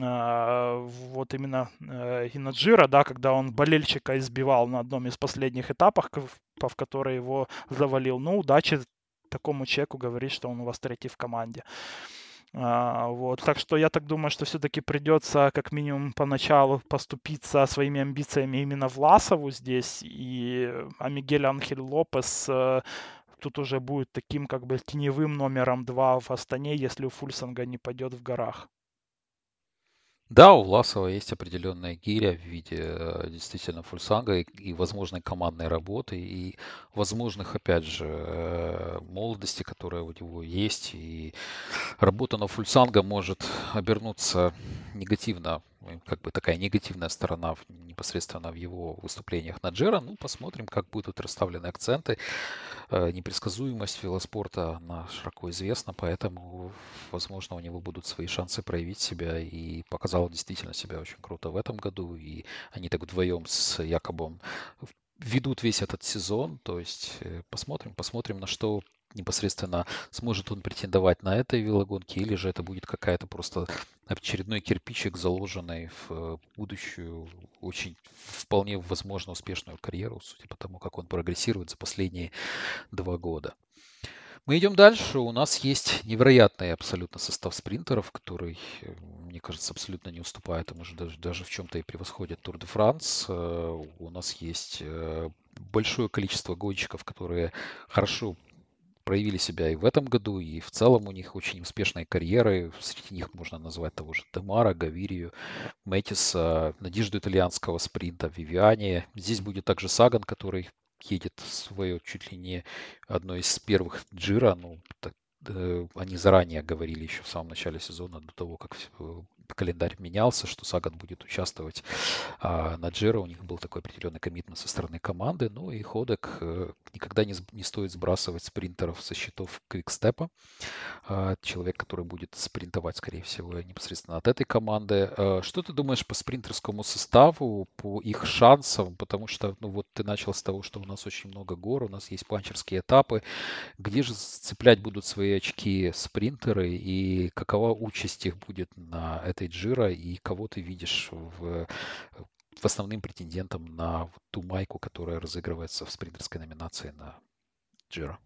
э, вот именно э, Инаджира, да, когда он болельщика избивал на одном из последних этапов, в который его завалил. Ну, удачи такому человеку говорить, что он у вас третий в команде. А, вот. Так что я так думаю, что все-таки придется как минимум поначалу поступиться своими амбициями именно Власову здесь. И а Мигель Анхель Лопес э, тут уже будет таким как бы теневым номером два в Астане, если у Фульсанга не пойдет в горах. Да, у Власова есть определенная гиря в виде э, действительно фульсанга и, и возможной командной работы, и возможных, опять же, э, молодости, которая у него есть. И работа на фульсанга может обернуться негативно как бы такая негативная сторона в, непосредственно в его выступлениях на Джера. Ну, посмотрим, как будут расставлены акценты. Э, непредсказуемость велоспорта, она широко известна, поэтому, возможно, у него будут свои шансы проявить себя. И показал действительно себя очень круто в этом году. И они так вдвоем с Якобом ведут весь этот сезон. То есть э, посмотрим, посмотрим, на что непосредственно сможет он претендовать на этой велогонке, или же это будет какая-то просто очередной кирпичик, заложенный в э, будущую, очень вполне возможно успешную карьеру, судя по тому, как он прогрессирует за последние два года. Мы идем дальше. У нас есть невероятный абсолютно состав спринтеров, который, э, мне кажется, абсолютно не уступает, а может даже, даже в чем-то и превосходит Тур де Франс. У нас есть э, большое количество гонщиков, которые хорошо проявили себя и в этом году, и в целом у них очень успешные карьеры. Среди них можно назвать того же Демара, Гавирию, Метиса, Надежду итальянского спринта, Вивиане. Здесь будет также Саган, который едет свое чуть ли не одно из первых джира, ну, так, э, они заранее говорили еще в самом начале сезона, до того, как календарь менялся, что Саган будет участвовать а, на Джиро. У них был такой определенный коммитмент со стороны команды. Ну и Ходек э, никогда не, не стоит сбрасывать спринтеров со счетов квикстепа. А, человек, который будет спринтовать, скорее всего, непосредственно от этой команды. А, что ты думаешь по спринтерскому составу, по их шансам? Потому что, ну вот ты начал с того, что у нас очень много гор, у нас есть панчерские этапы. Где же цеплять будут свои очки спринтеры и какова участь их будет на этой Джира и кого ты видишь в, в основным претендентом на ту майку, которая разыгрывается в спринтерской номинации на Джира?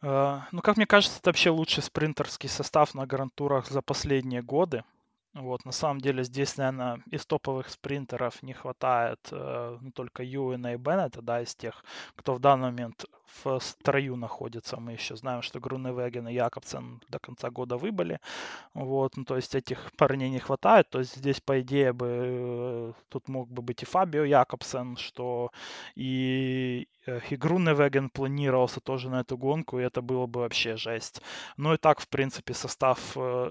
Ну, как мне кажется, это вообще лучший спринтерский состав на гарантурах за последние годы. Вот, на самом деле здесь, наверное, из топовых спринтеров не хватает э, ну, только Юэна и Беннета, да, из тех, кто в данный момент в строю находится. Мы еще знаем, что Груневеген и Якобсен до конца года выбыли. Вот, ну, то есть этих парней не хватает. То есть здесь, по идее, бы э, тут мог бы быть и Фабио Якобсен, что и э, и Груневеген планировался тоже на эту гонку, и это было бы вообще жесть. Но и так, в принципе, состав э,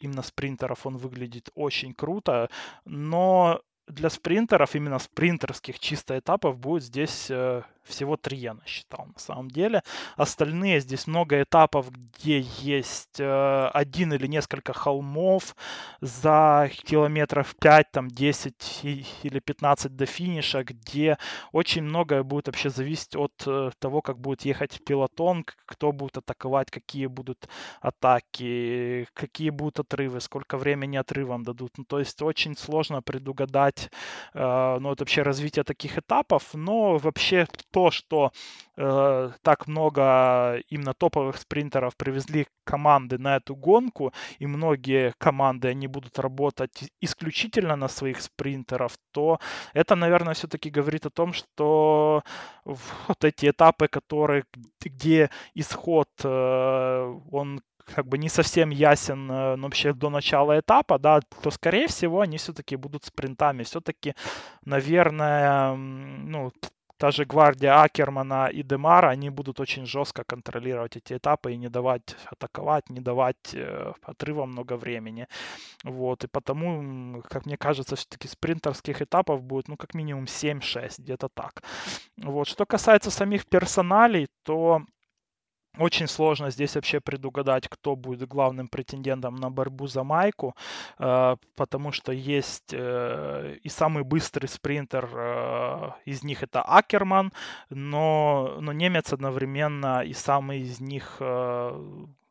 именно спринтеров он выглядит очень круто, но для спринтеров, именно спринтерских чисто этапов будет здесь э, всего три я насчитал на самом деле. Остальные здесь много этапов, где есть э, один или несколько холмов за километров 5, там 10 или 15 до финиша, где очень многое будет вообще зависеть от э, того, как будет ехать пилотон, кто будет атаковать, какие будут атаки, какие будут отрывы, сколько времени отрывом дадут. Ну, то есть очень сложно предугадать э, ну, вот вообще развитие таких этапов, но вообще то, что э, так много именно топовых спринтеров привезли команды на эту гонку, и многие команды, они будут работать исключительно на своих спринтеров, то это, наверное, все-таки говорит о том, что вот эти этапы, которые, где исход, э, он как бы не совсем ясен э, ну, вообще до начала этапа, да, то, скорее всего, они все-таки будут спринтами. Все-таки, наверное, ну, та же гвардия Акермана и Демара, они будут очень жестко контролировать эти этапы и не давать атаковать, не давать э, отрыва много времени. Вот, и потому, как мне кажется, все-таки спринтерских этапов будет, ну, как минимум 7-6, где-то так. Вот, что касается самих персоналей, то очень сложно здесь вообще предугадать, кто будет главным претендентом на борьбу за майку, э, потому что есть э, и самый быстрый спринтер э, из них это Акерман, но, но немец одновременно и самый из них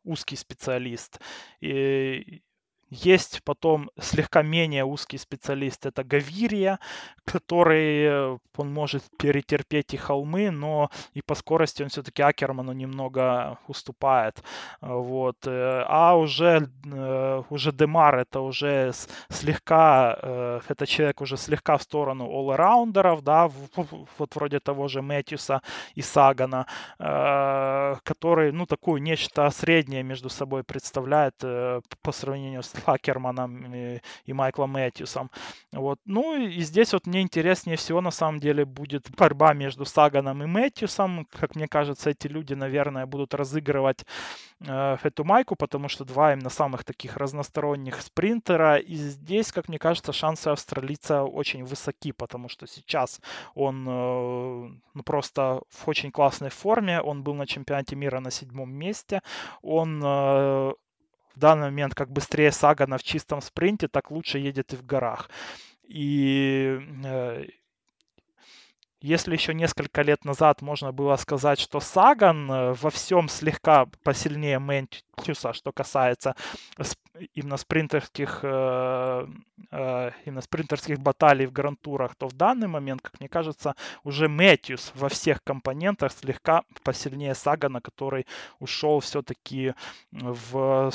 узкий специалист. И есть потом слегка менее узкий специалист, это Гавирия, который, э, он может перетерпеть и холмы, но и по скорости он все-таки Акерману немного уступает. Вот. Э, а уже, э, уже Демар это уже слегка, это человек уже слегка в сторону all-раундеров, да, вот вроде того же Мэтьюса и Сагана, который, ну, такую нечто среднее между собой представляет по сравнению с Факерманом и, и Майклом Мэтьюсом. Вот. Ну и здесь вот мне интереснее всего на самом деле будет борьба между Саганом и Мэтьюсом. Как мне кажется, эти люди, наверное, будут разыгрывать э, эту майку, потому что два именно самых таких разносторонних спринтера. И здесь, как мне кажется, шансы австралийца очень высоки, потому что сейчас он э, ну, просто в очень классной форме. Он был на чемпионате мира на седьмом месте. Он э, данный момент как быстрее Сагана в чистом спринте, так лучше едет и в горах. И э, если еще несколько лет назад можно было сказать, что Саган э, во всем слегка посильнее Мэнтиуса, что касается именно спринтерских, э, э, именно спринтерских баталий в грантурах, то в данный момент, как мне кажется, уже Мэтьюс во всех компонентах слегка посильнее Сагана, который ушел все-таки в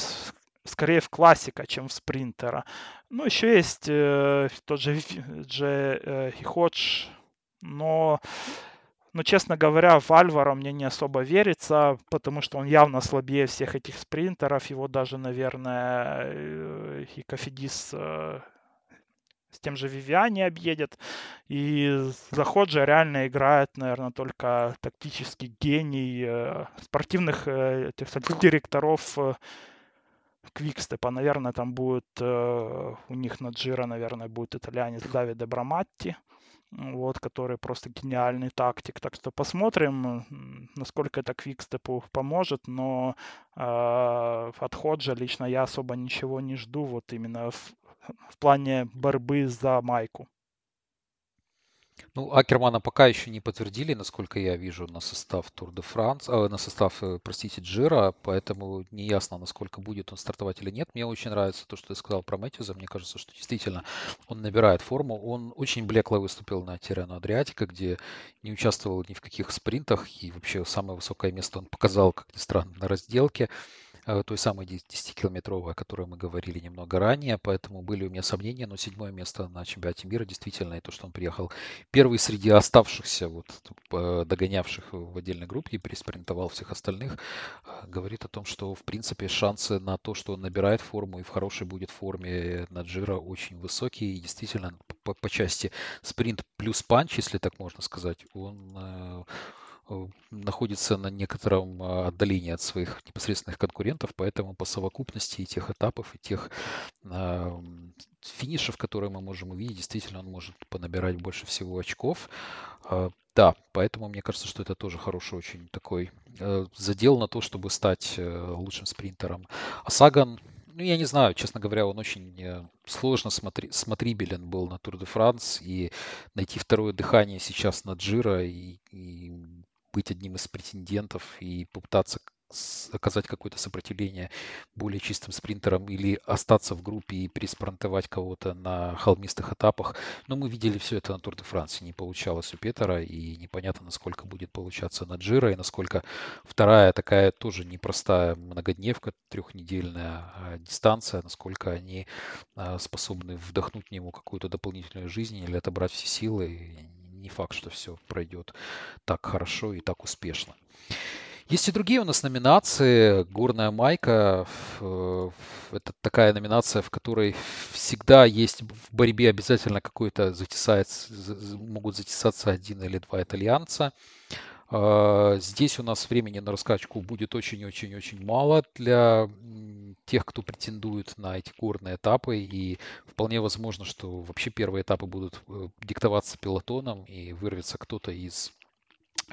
скорее в классика, чем в спринтера. Ну, еще есть э, тот же Дже э, Хиходж, но, но, честно говоря, в Альвара мне не особо верится, потому что он явно слабее всех этих спринтеров. Его даже, наверное, э, и Кофидис э, с тем же Вивиани объедет. И Заходжа реально играет, наверное, только тактический гений э, спортивных этих, директоров Квикстепа. Наверное, там будет у них на Джира, наверное, будет итальянец Давиде Браматти вот, который просто гениальный тактик. Так что посмотрим, насколько это Квикстепу поможет, но э, от Ходжа лично я особо ничего не жду, вот именно в, в плане борьбы за майку. Ну, Акермана пока еще не подтвердили, насколько я вижу, на состав Тур де Франс, э, на состав, э, простите, Джира, поэтому не ясно, насколько будет он стартовать или нет. Мне очень нравится то, что ты сказал про Мэтьюза. Мне кажется, что действительно он набирает форму. Он очень блекло выступил на Тирану Адриатика, где не участвовал ни в каких спринтах, и вообще самое высокое место он показал, как ни странно, на разделке. Э, той самой 10-километровой, о которой мы говорили немного ранее, поэтому были у меня сомнения, но седьмое место на чемпионате мира действительно, и то, что он приехал первый среди оставшихся, вот, догонявших в отдельной группе и переспринтовал всех остальных, э, говорит о том, что, в принципе, шансы на то, что он набирает форму и в хорошей будет форме на Джира очень высокие, и действительно по, по части спринт плюс панч, если так можно сказать, он э, Э, находится на некотором а, отдалении от своих непосредственных конкурентов, поэтому по совокупности и тех этапов, и тех э, финишев, которые мы можем увидеть, действительно он может понабирать больше всего очков. Э, да, поэтому мне кажется, что это тоже хороший очень такой э, задел на то, чтобы стать э, лучшим спринтером. А Саган, ну, я не знаю, честно говоря, он очень э, сложно смотри, смотрибелен был на Тур де Франс, и найти второе дыхание сейчас на Джира и, и быть одним из претендентов и попытаться оказать какое-то сопротивление более чистым спринтерам или остаться в группе и переспринтовать кого-то на холмистых этапах. Но мы видели все это на Тур де Франции. Не получалось у Петера, и непонятно, насколько будет получаться на Джира, и насколько вторая такая тоже непростая многодневка, трехнедельная а, дистанция, насколько они а, способны вдохнуть в него какую-то дополнительную жизнь или отобрать все силы не факт, что все пройдет так хорошо и так успешно. Есть и другие у нас номинации. Горная майка. Это такая номинация, в которой всегда есть в борьбе обязательно какой-то затесается, могут затесаться один или два итальянца. А, здесь у нас времени на раскачку будет очень-очень-очень мало для тех, кто претендует на эти горные этапы. И вполне возможно, что вообще первые этапы будут э, диктоваться пилотоном и вырвется кто-то из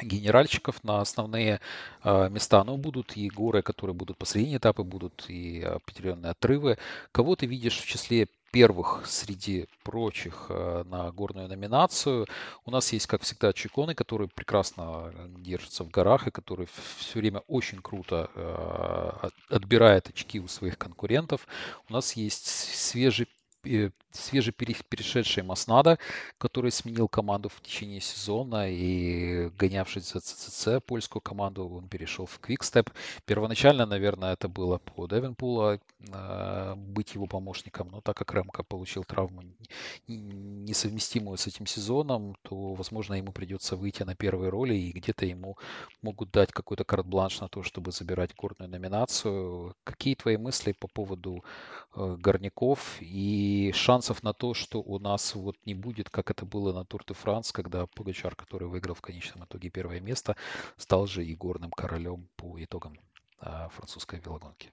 генеральщиков на основные э, места, но будут и горы, которые будут посредине этапы, будут и определенные отрывы. Кого ты видишь в числе первых среди прочих э, на горную номинацию. У нас есть, как всегда, чеконы, которые прекрасно э, держатся в горах и которые все время очень круто э, отбирают очки у своих конкурентов. У нас есть свежий свежеперешедший Маснада, который сменил команду в течение сезона и гонявшись за ЦЦЦ, польскую команду, он перешел в Квикстеп. Первоначально, наверное, это было по Девенпула быть его помощником, но так как Ремко получил травму несовместимую с этим сезоном, то, возможно, ему придется выйти на первые роли и где-то ему могут дать какой-то карт-бланш на то, чтобы забирать горную номинацию. Какие твои мысли по поводу э, горняков и шансов на то, что у нас вот не будет, как это было на Тур де Франс, когда Пугачар, который выиграл в конечном итоге первое место, стал же и горным королем по итогам а, французской велогонки.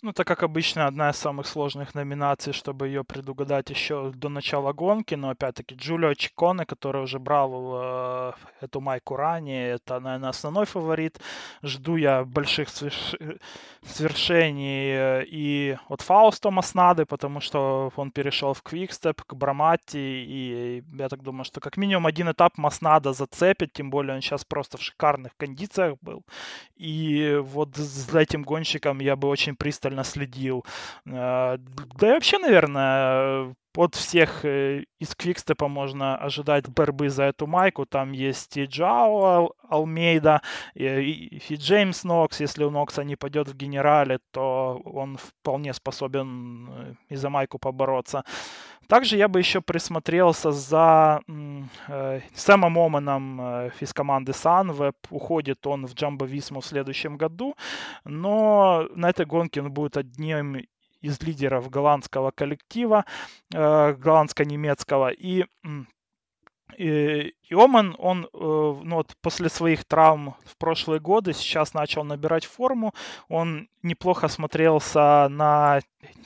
Ну, так как обычно одна из самых сложных номинаций, чтобы ее предугадать еще до начала гонки, но опять-таки Джулио Чиконе, который уже брал э, эту майку ранее, это, наверное, основной фаворит. Жду я больших сверш... свершений э, и от Фауста Маснады, потому что он перешел в Квикстеп к Браматти, и я так думаю, что как минимум один этап Маснада зацепит, тем более он сейчас просто в шикарных кондициях был. И вот за этим гонщиком я бы очень пристально пристально следил. Э, да и вообще, наверное, от всех э, из Квикстепа можно ожидать борьбы за эту майку. Там есть и Джао Алмейда, и, и Джеймс Нокс. Если у Нокса не пойдет в генерале, то он вполне способен э, и за майку побороться. Также я бы еще присмотрелся за э, Сэмом Оманом э, из команды Sunweb. Уходит он в Джамбо Висму в следующем году, но на этой гонке он будет одним из лидеров голландского коллектива, э, голландско-немецкого. И и, и Оман, он э, ну, вот после своих травм в прошлые годы сейчас начал набирать форму. Он неплохо смотрелся на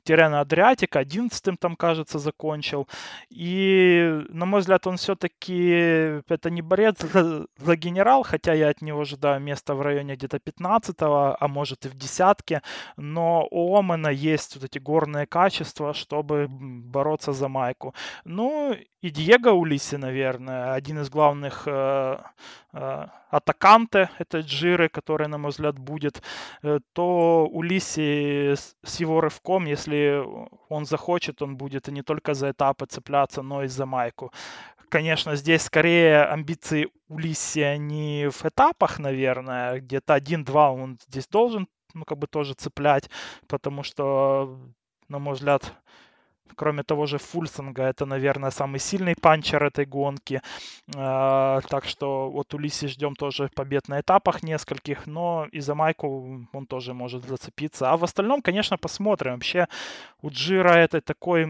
Тирена Адриатика, 11 там, кажется, закончил. И, на мой взгляд, он все-таки, это не борец за, за генерал, хотя я от него ожидаю места в районе где-то 15 а может и в десятке. Но у Омана есть вот эти горные качества, чтобы бороться за майку. Ну, и Диего Улиси, наверное, один из главных э, э, атаканты, это Джиры, который, на мой взгляд, будет, э, то Улиси с его рывком, если он захочет, он будет не только за этапы цепляться, но и за майку. Конечно, здесь скорее амбиции Улиси, они в этапах, наверное, где-то один-два он здесь должен, ну, как бы тоже цеплять, потому что, на мой взгляд, Кроме того же Фульсинга, это, наверное, самый сильный панчер этой гонки. А, так что вот у Лиси ждем тоже побед на этапах нескольких, но и за майку он тоже может зацепиться. А в остальном, конечно, посмотрим. Вообще у Джира это такой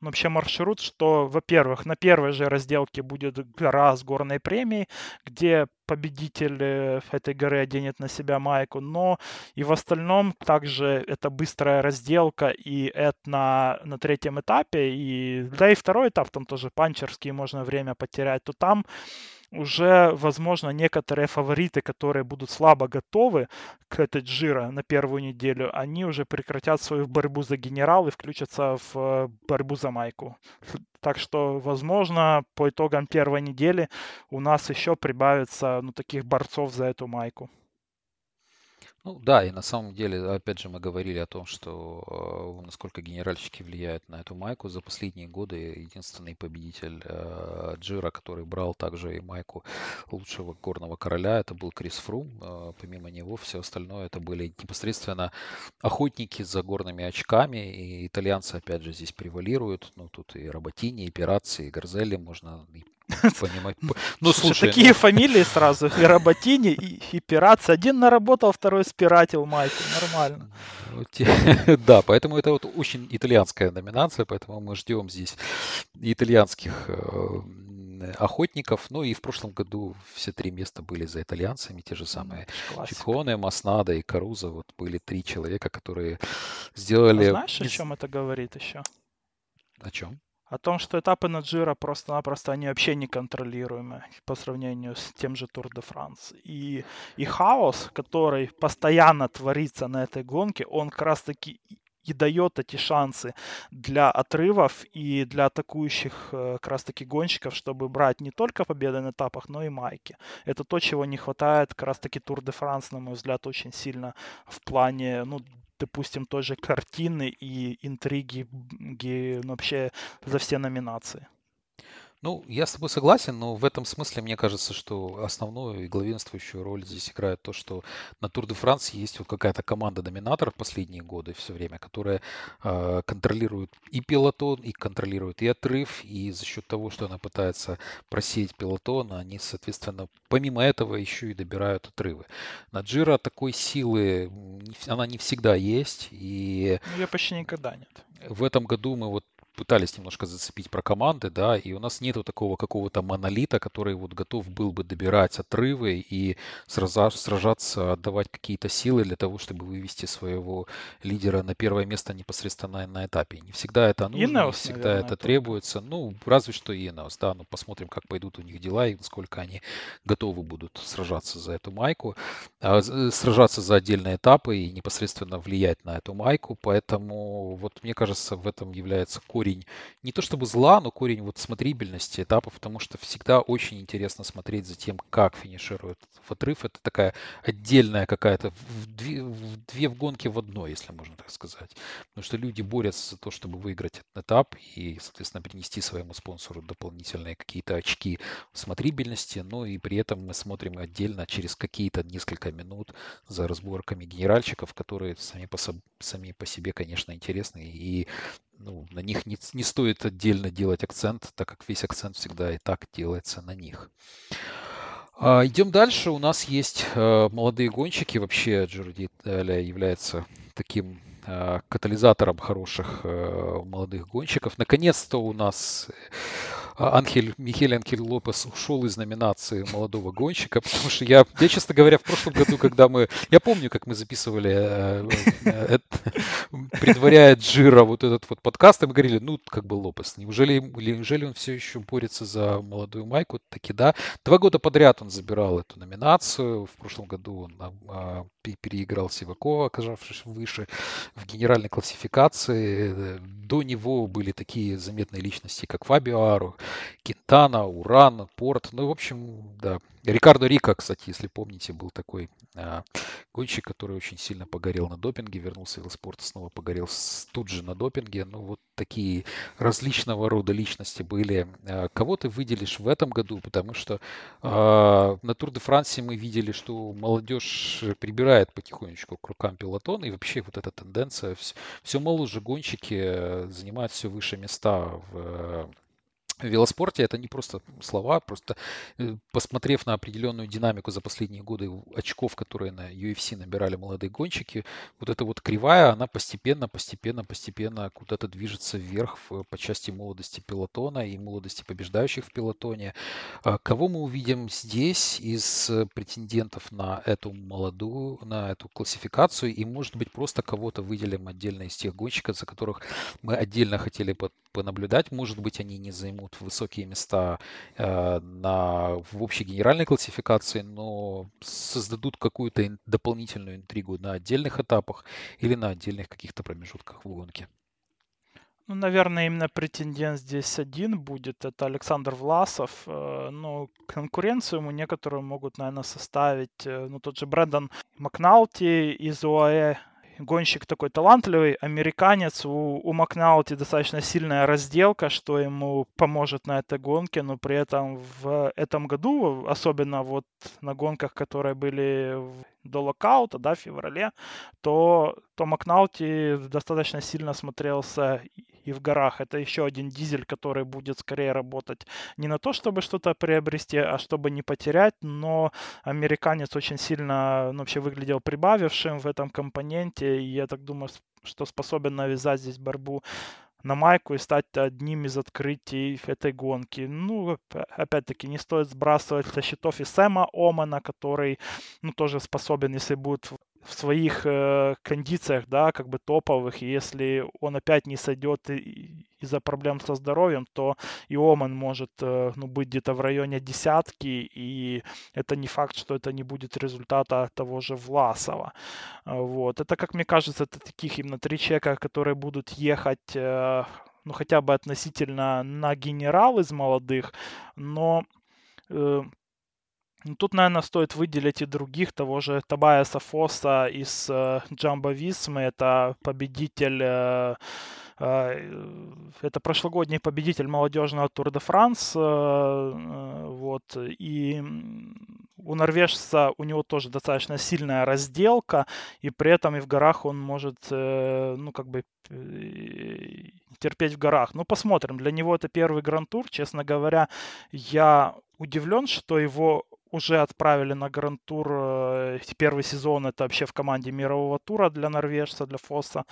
вообще маршрут, что, во-первых, на первой же разделке будет гора с горной премией, где победитель э, этой горы оденет на себя майку, но и в остальном также это быстрая разделка, и это на, на третьем этапе, и да и второй этап, там тоже панчерский, можно время потерять, то там уже, возможно, некоторые фавориты, которые будут слабо готовы к этой джира на первую неделю, они уже прекратят свою борьбу за генерал и включатся в э, борьбу за майку. Так что, возможно, по итогам первой недели у нас еще прибавится ну, таких борцов за эту майку. Ну да, и на самом деле, опять же, мы говорили о том, что э, насколько генеральщики влияют на эту майку. За последние годы единственный победитель э, Джира, который брал также и майку лучшего горного короля, это был Крис Фрум. Э, помимо него все остальное это были непосредственно охотники за горными очками. И итальянцы, опять же, здесь превалируют. Ну тут и Роботини, и Пираци, и Горзели можно и Понимать. Ну, слушай, такие ну... фамилии сразу. И Роботини, и, и Пираци. Один наработал, второй спиратил Майку. Нормально. Да, поэтому это вот очень итальянская номинация, поэтому мы ждем здесь итальянских э, охотников. Ну и в прошлом году все три места были за итальянцами, те же самые Чиконе, Маснада и Каруза. Вот были три человека, которые сделали... А знаешь, о чем это говорит еще? О чем? О том, что этапы на Джира просто-напросто они вообще неконтролируемы по сравнению с тем же Тур де Франс. И, и хаос, который постоянно творится на этой гонке, он как раз-таки и дает эти шансы для отрывов и для атакующих э, как раз-таки гонщиков, чтобы брать не только победы на этапах, но и майки. Это то, чего не хватает как раз-таки Тур де Франс, на мой взгляд, очень сильно в плане ну, допустим, той же картины и интриги ну, вообще за все номинации. Ну, я с тобой согласен, но в этом смысле мне кажется, что основную и главенствующую роль здесь играет то, что на Тур де Франс есть вот какая-то команда доминаторов последние годы все время, которая э, контролирует и пилотон, и контролирует и отрыв, и за счет того, что она пытается просеять пилотон, они, соответственно, помимо этого еще и добирают отрывы. На Джира такой силы, она не всегда есть, и... Ее почти никогда нет. В этом году мы вот пытались немножко зацепить про команды, да, и у нас нету такого какого-то монолита, который вот готов был бы добирать отрывы и сражаться, отдавать какие-то силы для того, чтобы вывести своего лидера на первое место непосредственно на этапе. Не всегда это нужно, Инеос, не всегда наверное, это требуется. Ну, разве что Инеос, да, ну посмотрим, как пойдут у них дела и насколько они готовы будут сражаться за эту майку, а, сражаться за отдельные этапы и непосредственно влиять на эту майку. Поэтому вот мне кажется, в этом является корень корень не то чтобы зла, но корень вот смотрибельности этапов, потому что всегда очень интересно смотреть за тем, как финиширует в отрыв. Это такая отдельная какая-то в две, в две в гонке в одной, если можно так сказать. Потому что люди борются за то, чтобы выиграть этот этап и, соответственно, принести своему спонсору дополнительные какие-то очки смотрибельности, но и при этом мы смотрим отдельно через какие-то несколько минут за разборками генеральщиков, которые сами по, сами по себе, конечно, интересны и ну, на них не, не стоит отдельно делать акцент, так как весь акцент всегда и так делается на них. А, идем дальше. У нас есть а, молодые гонщики. Вообще Джорди Италия является таким а, катализатором хороших а, молодых гонщиков. Наконец-то у нас Анхель, Михель Анхель Лопес ушел из номинации молодого гонщика, потому что я, я, честно говоря, в прошлом году, когда мы... Я помню, как мы записывали, э, э, предваряя Джира вот этот вот подкаст, и мы говорили, ну, как бы Лопес, неужели, неужели он все еще борется за молодую майку? Таки да. Два года подряд он забирал эту номинацию. В прошлом году он а, переиграл Сивакова, оказавшись выше в генеральной классификации. До него были такие заметные личности, как Фабио Ару, Кентана, Уран, Порт. Ну, в общем, да, Рикардо Рика, кстати, если помните, был такой а, гонщик, который очень сильно погорел на допинге, вернулся в велоспорт, снова погорел с, тут же на допинге. Ну, вот такие различного рода личности были. А, кого ты выделишь в этом году? Потому что а, на Тур де Франсе мы видели, что молодежь прибирает потихонечку к рукам пилотон, и вообще вот эта тенденция, все, все моложе гонщики занимают все выше места в в велоспорте это не просто слова, просто э, посмотрев на определенную динамику за последние годы очков, которые на UFC набирали молодые гонщики, вот эта вот кривая, она постепенно, постепенно, постепенно куда-то движется вверх по части молодости пилотона и молодости побеждающих в пилотоне. А кого мы увидим здесь из претендентов на эту молодую, на эту классификацию, и может быть просто кого-то выделим отдельно из тех гонщиков, за которых мы отдельно хотели понаблюдать, может быть они не займут займут высокие места э, на, в общей генеральной классификации, но создадут какую-то дополнительную интригу на отдельных этапах или на отдельных каких-то промежутках в гонке. Ну, наверное, именно претендент здесь один будет. Это Александр Власов. Э, ну, конкуренцию ему некоторую могут, наверное, составить. Э, ну, тот же Брэндон Макналти из УАЭ гонщик такой талантливый, американец, у, у Макнаути достаточно сильная разделка, что ему поможет на этой гонке, но при этом в этом году, особенно вот на гонках, которые были до локаута, да, в феврале, то, то Макнаути достаточно сильно смотрелся и в горах. Это еще один дизель, который будет скорее работать не на то, чтобы что-то приобрести, а чтобы не потерять, но американец очень сильно ну, вообще выглядел прибавившим в этом компоненте, и я так думаю, что способен навязать здесь борьбу на майку и стать одним из открытий этой гонки. Ну, опять-таки, не стоит сбрасывать со счетов и Сэма Омана, который, ну, тоже способен, если будет в своих э, кондициях, да, как бы топовых, и если он опять не сойдет из-за проблем со здоровьем, то и Оман может э, ну, быть где-то в районе десятки, и это не факт, что это не будет результата того же Власова. Вот. Это, как мне кажется, это таких именно три человека, которые будут ехать э, ну, хотя бы относительно на генерал из молодых, но э, тут, наверное, стоит выделить и других, того же Табаяса Фоса из э, Висмы. Это победитель э, э, это прошлогодний победитель молодежного Тур де Франс. Вот. И у норвежца у него тоже достаточно сильная разделка, и при этом и в горах он может, ну, как бы терпеть в горах. Ну, посмотрим. Для него это первый гран-тур. Честно говоря, я удивлен, что его уже отправили на гранд-тур. Э, первый сезон это вообще в команде мирового тура для норвежца, для Фосса.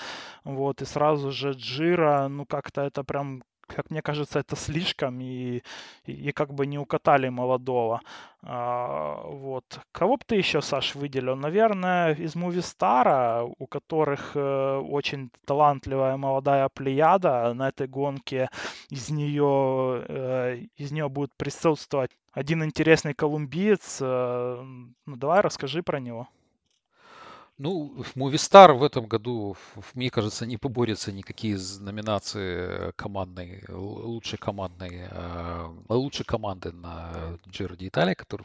Вот, и сразу же Джира, ну как-то это прям как мне кажется, это слишком, и, и, и как бы не укатали молодого. А, вот. Кого бы ты еще, Саш, выделил? Наверное, из Мувистара, у которых э, очень талантливая молодая плеяда на этой гонке. Из нее, э, из нее будет присутствовать один интересный колумбиец. Э, ну, давай расскажи про него. Ну, Movistar в этом году, мне кажется, не поборется никакие из номинаций командной, лучшей командной, э, лучшей команды на Giro d'Italia, который,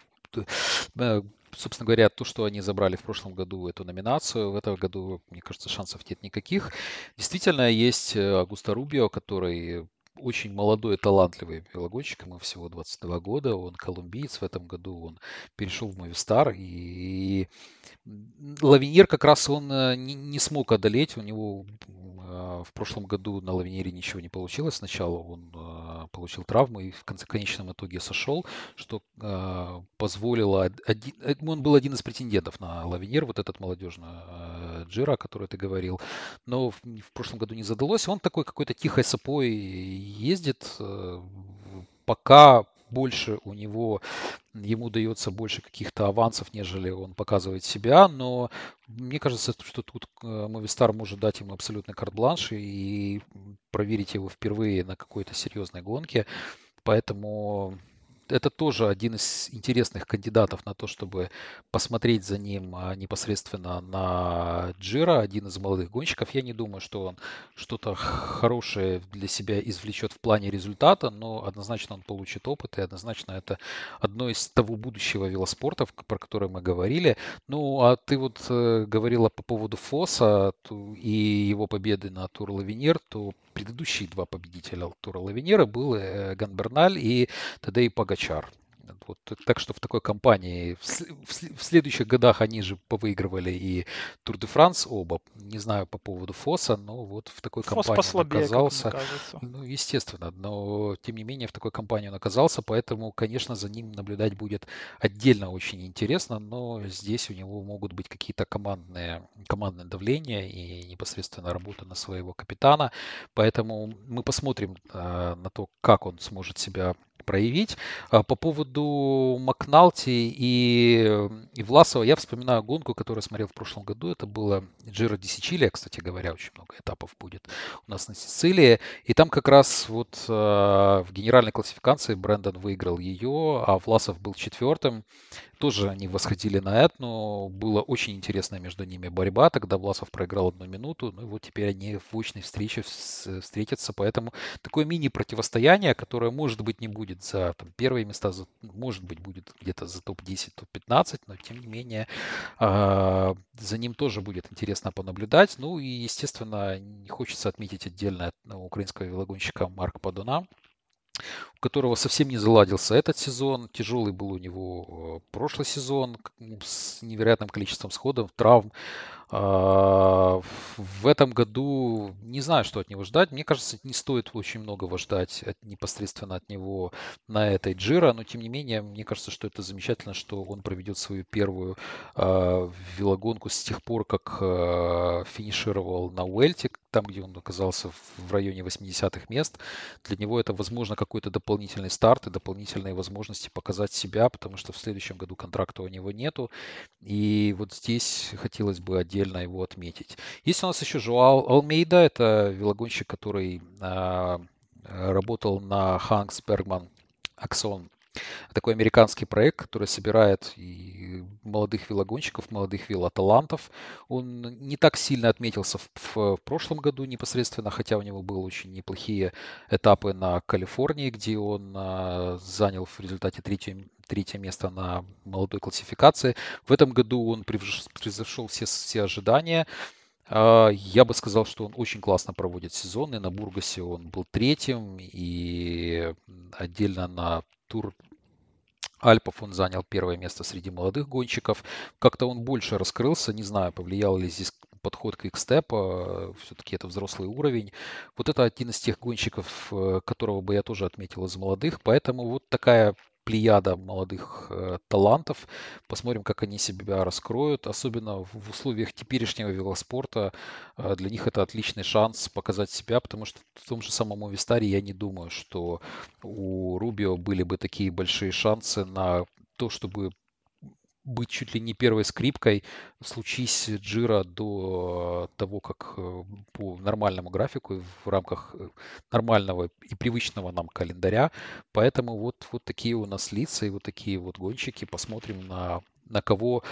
э, собственно говоря, то, что они забрали в прошлом году эту номинацию, в этом году, мне кажется, шансов нет никаких. Действительно, есть Агуста Рубио, который очень молодой и талантливый велогонщик, ему всего 22 года, он колумбиец, в этом году он перешел в Movistar, и Лавиньер как раз он э, не, не смог одолеть, у него э, в прошлом году на Лавиньере ничего не получилось, сначала он э, получил травму и в конце конечном итоге сошел, что позволило, один, он был один из претендентов на Лавиньер, вот этот молодежный Джира, о котором ты говорил, но в, в прошлом году не задалось, он такой какой-то тихой сапой ездит, пока больше у него, ему дается больше каких-то авансов, нежели он показывает себя, но мне кажется, что тут Movistar может дать ему абсолютный карт-бланш и проверить его впервые на какой-то серьезной гонке, поэтому это тоже один из интересных кандидатов на то, чтобы посмотреть за ним а, непосредственно на Джира, один из молодых гонщиков. Я не думаю, что он что-то хорошее для себя извлечет в плане результата, но однозначно он получит опыт, и однозначно это одно из того будущего велоспорта, про которое мы говорили. Ну, а ты вот э, говорила по поводу Фоса и его победы на Тур Лавинер, то предыдущие два победителя Тура Лавинера был э, Ганберналь и Тадей Пагачар. Вот, так что в такой компании в, в, следующих годах они же повыигрывали и Тур де Франс оба. Не знаю по поводу Фоса, но вот в такой Фос компании послабее, он оказался. Ну, естественно, но тем не менее в такой компании он оказался, поэтому, конечно, за ним наблюдать будет отдельно очень интересно, но здесь у него могут быть какие-то командные, командное давление и непосредственно работа на своего капитана, поэтому мы посмотрим э, на то, как он сможет себя проявить. А по поводу Макналти и, и Власова, я вспоминаю гонку, которую смотрел в прошлом году. Это было Джиро Ди Сичилия, кстати говоря, очень много этапов будет у нас на Сицилии. И там как раз вот э, в генеральной классификации Брэндон выиграл ее, а Власов был четвертым. Тоже они восходили на Этну. Была очень интересная между ними борьба. Тогда Власов проиграл одну минуту. Ну и вот теперь они в очной встрече встретятся. Поэтому такое мини-противостояние, которое, может быть, не будет за там, первые места, за, может быть, будет где-то за топ-10, топ-15, но тем не менее э, за ним тоже будет интересно понаблюдать. Ну и, естественно, не хочется отметить отдельно украинского велогонщика Марка Падуна, у которого совсем не заладился этот сезон. Тяжелый был у него э, прошлый сезон с невероятным количеством сходов, травм. А, в этом году не знаю, что от него ждать. Мне кажется, не стоит очень многого ждать от, непосредственно от него на этой Джира, но тем не менее, мне кажется, что это замечательно, что он проведет свою первую э, велогонку с тех пор, как э, финишировал на Уэльте, там, где он оказался в районе 80-х мест. Для него это, возможно, какой-то дополнительный старт и дополнительные возможности показать себя, потому что в следующем году контракта у него нету. И вот здесь хотелось бы отдельно его отметить. Есть у нас еще Жуал Алмейда, это велогонщик, который а, работал на Ханкс Бергман Аксон такой американский проект, который собирает и молодых велогонщиков, молодых велоталантов. Он не так сильно отметился в, в, в прошлом году непосредственно, хотя у него были очень неплохие этапы на Калифорнии, где он а, занял в результате третью, третье место на молодой классификации. В этом году он превзошел все, все ожидания. А, я бы сказал, что он очень классно проводит сезоны. На Бургасе он был третьим, и отдельно на тур Альпов он занял первое место среди молодых гонщиков. Как-то он больше раскрылся, не знаю, повлиял ли здесь подход к Икстеп, все-таки это взрослый уровень. Вот это один из тех гонщиков, э, которого бы я тоже отметил из молодых, поэтому вот такая плеяда молодых э, талантов. Посмотрим, как они себя раскроют. Особенно в условиях теперешнего велоспорта э, для них это отличный шанс показать себя, потому что в том же самом Вистаре я не думаю, что у Рубио были бы такие большие шансы на то, чтобы быть чуть ли не первой скрипкой, случись Джира до того, как э, по нормальному графику в рамках э, нормального и привычного нам календаря. Поэтому вот, вот такие у нас лица и вот такие вот гонщики. Посмотрим на, на кого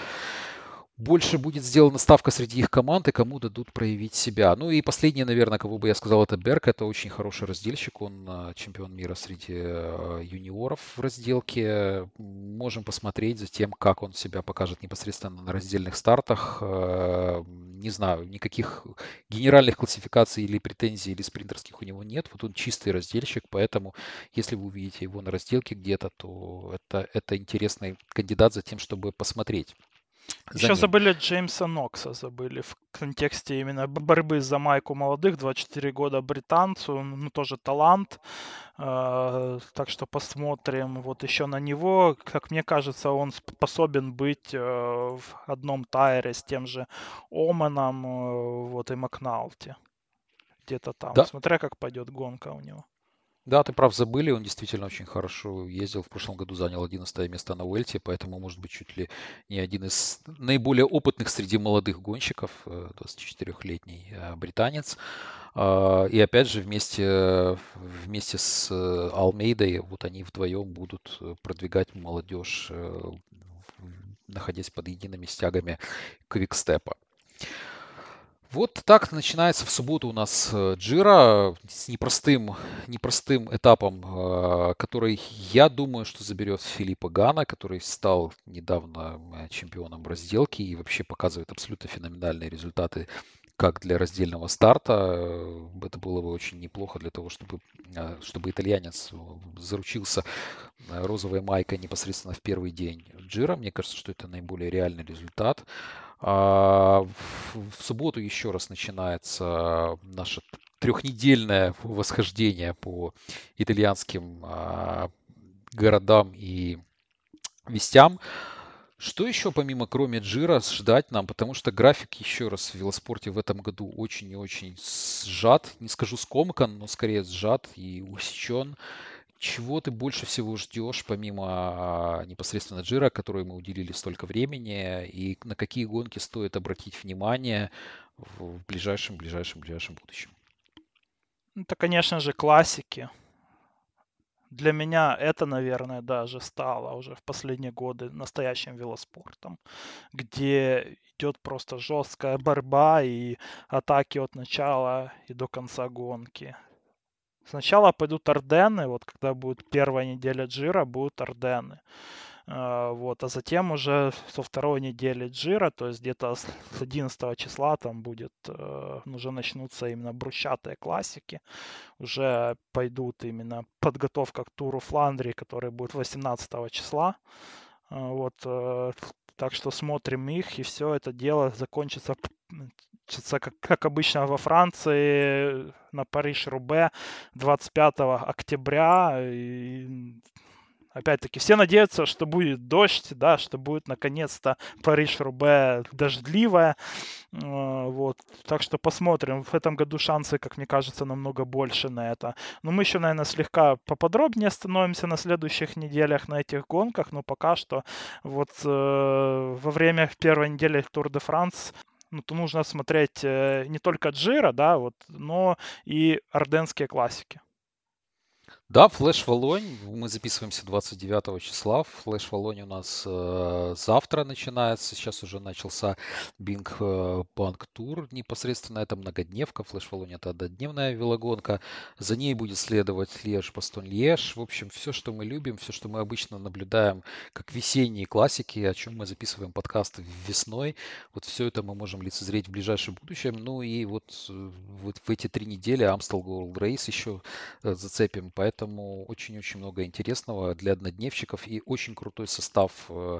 больше будет сделана ставка среди их команд и кому дадут проявить себя. Ну и последний, наверное, кого бы я сказал, это Берг. Это очень хороший разделщик. Он а, чемпион мира среди а, юниоров в разделке. Можем посмотреть за тем, как он себя покажет непосредственно на раздельных стартах. А, не знаю, никаких генеральных классификаций или претензий или спринтерских у него нет. Вот он чистый разделщик, поэтому если вы увидите его на разделке где-то, то это, это интересный кандидат за тем, чтобы посмотреть. Еще забыли Джеймса Нокса, забыли в контексте именно борьбы за майку молодых, 24 года британцу, ну тоже талант, э, так что посмотрим вот еще на него. Как мне кажется, он способен быть э, в одном тайре с тем же Оманом э, вот и Макналти, где-то там, да. смотря как пойдет гонка у него. Да, ты прав, забыли, он действительно очень хорошо ездил. В прошлом году занял 11 место на Уэльте, поэтому может быть чуть ли не один из наиболее опытных среди молодых гонщиков, 24-летний э, э, британец. А, и опять же вместе, вместе с э, Алмейдой, вот они вдвоем будут продвигать молодежь, находясь под едиными стягами квикстепа. Вот так начинается в субботу у нас э, Джира с непростым, непростым этапом, э, который, я думаю, что заберет Филиппа Гана, который стал недавно э, чемпионом разделки и вообще показывает абсолютно феноменальные результаты как для раздельного старта. Это было бы очень неплохо для того, чтобы, чтобы итальянец заручился розовой майкой непосредственно в первый день Джира. Мне кажется, что это наиболее реальный результат. А, в субботу еще раз начинается наше трехнедельное восхождение по итальянским а, городам и вестям. Что еще помимо кроме Джира ждать нам? Потому что график еще раз в велоспорте в этом году очень и очень сжат. Не скажу скомкан, но скорее сжат и усечен. Чего ты больше всего ждешь, помимо а, непосредственно Джира, которой мы уделили столько времени, и на какие гонки стоит обратить внимание в ближайшем, ближайшем, ближайшем будущем? Это, конечно же, классики. Для меня это, наверное, даже стало уже в последние годы настоящим велоспортом, где идет просто жесткая борьба и атаки от начала и до конца гонки. Сначала пойдут Ордены, вот когда будет первая неделя Джира, будут Ордены. А, вот, а затем уже со второй недели Джира, то есть где-то с 11 числа там будет, э, уже начнутся именно брусчатые классики, уже пойдут именно подготовка к туру Фландрии, который будет 18 числа. А, вот, э, так что смотрим их, и все это дело закончится как, как обычно во Франции на Париж-Рубе 25 октября. И опять-таки, все надеются, что будет дождь, да, что будет наконец-то Париж-Рубе дождливая. Вот. Так что посмотрим. В этом году шансы, как мне кажется, намного больше на это. Но мы еще, наверное, слегка поподробнее остановимся на следующих неделях на этих гонках. Но пока что вот э, во время первой недели Тур де Франс ну, то нужно смотреть э, не только Джиро, да, вот, но и арденнские классики. Да, Флеш Валонь. Мы записываемся 29 числа. Флеш Валонь у нас э, завтра начинается. Сейчас уже начался BinckBank Tour. Непосредственно это многодневка. Флеш Валонь это однодневная велогонка. За ней будет следовать Льеж-Бастонь-Льеж. В общем, все, что мы любим, все, что мы обычно наблюдаем как весенние классики, о чем мы записываем подкасты весной. Вот все это мы можем лицезреть в ближайшем будущем. Ну и вот, э, вот в эти три недели Amstel Gold Race еще э, зацепим. Поэтому поэтому очень-очень много интересного для однодневщиков. И очень крутой состав э,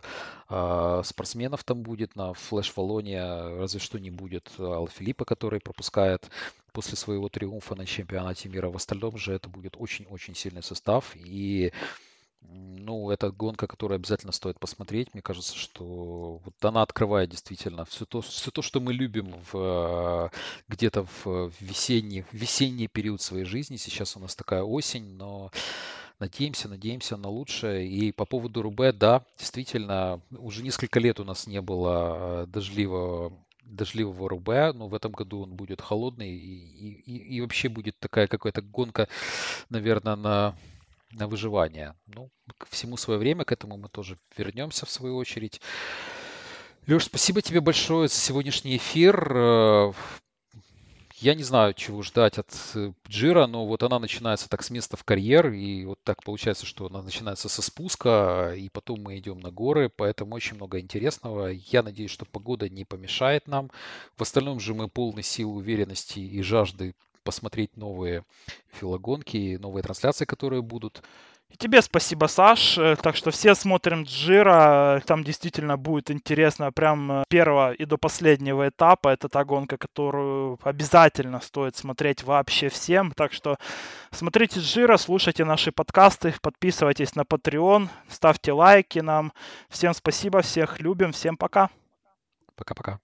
э, спортсменов там будет на Флэш Валоне, разве что не будет Алла Филиппа, который пропускает после своего триумфа на чемпионате мира. В остальном же это будет очень-очень сильный состав. И ну, это гонка, которую обязательно стоит посмотреть. Мне кажется, что вот она открывает действительно все то, все то, что мы любим в, где-то в весенний, весенний период своей жизни. Сейчас у нас такая осень, но надеемся, надеемся на лучшее. И по поводу Рубе, да, действительно, уже несколько лет у нас не было дождливого дождливого Рубе, но в этом году он будет холодный и, и, и вообще будет такая какая-то гонка, наверное, на на выживание. Ну, к всему свое время, к этому мы тоже вернемся в свою очередь. Леш, спасибо тебе большое за сегодняшний эфир. Э, я не знаю, чего ждать от э, Джира, но вот она начинается так с места в карьер, и вот так получается, что она начинается со спуска, и потом мы идем на горы, поэтому очень много интересного. Я надеюсь, что погода не помешает нам. В остальном же мы полны сил, уверенности и жажды посмотреть новые филогонки, новые трансляции, которые будут. И тебе спасибо, Саш. Э, так что все смотрим Джира. Там действительно будет интересно прям э, первого и до последнего этапа. Это та гонка, которую обязательно стоит смотреть вообще всем. Так что смотрите Джира, слушайте наши подкасты, подписывайтесь на Patreon, ставьте лайки нам. Всем спасибо, всех любим, всем пока. Пока-пока.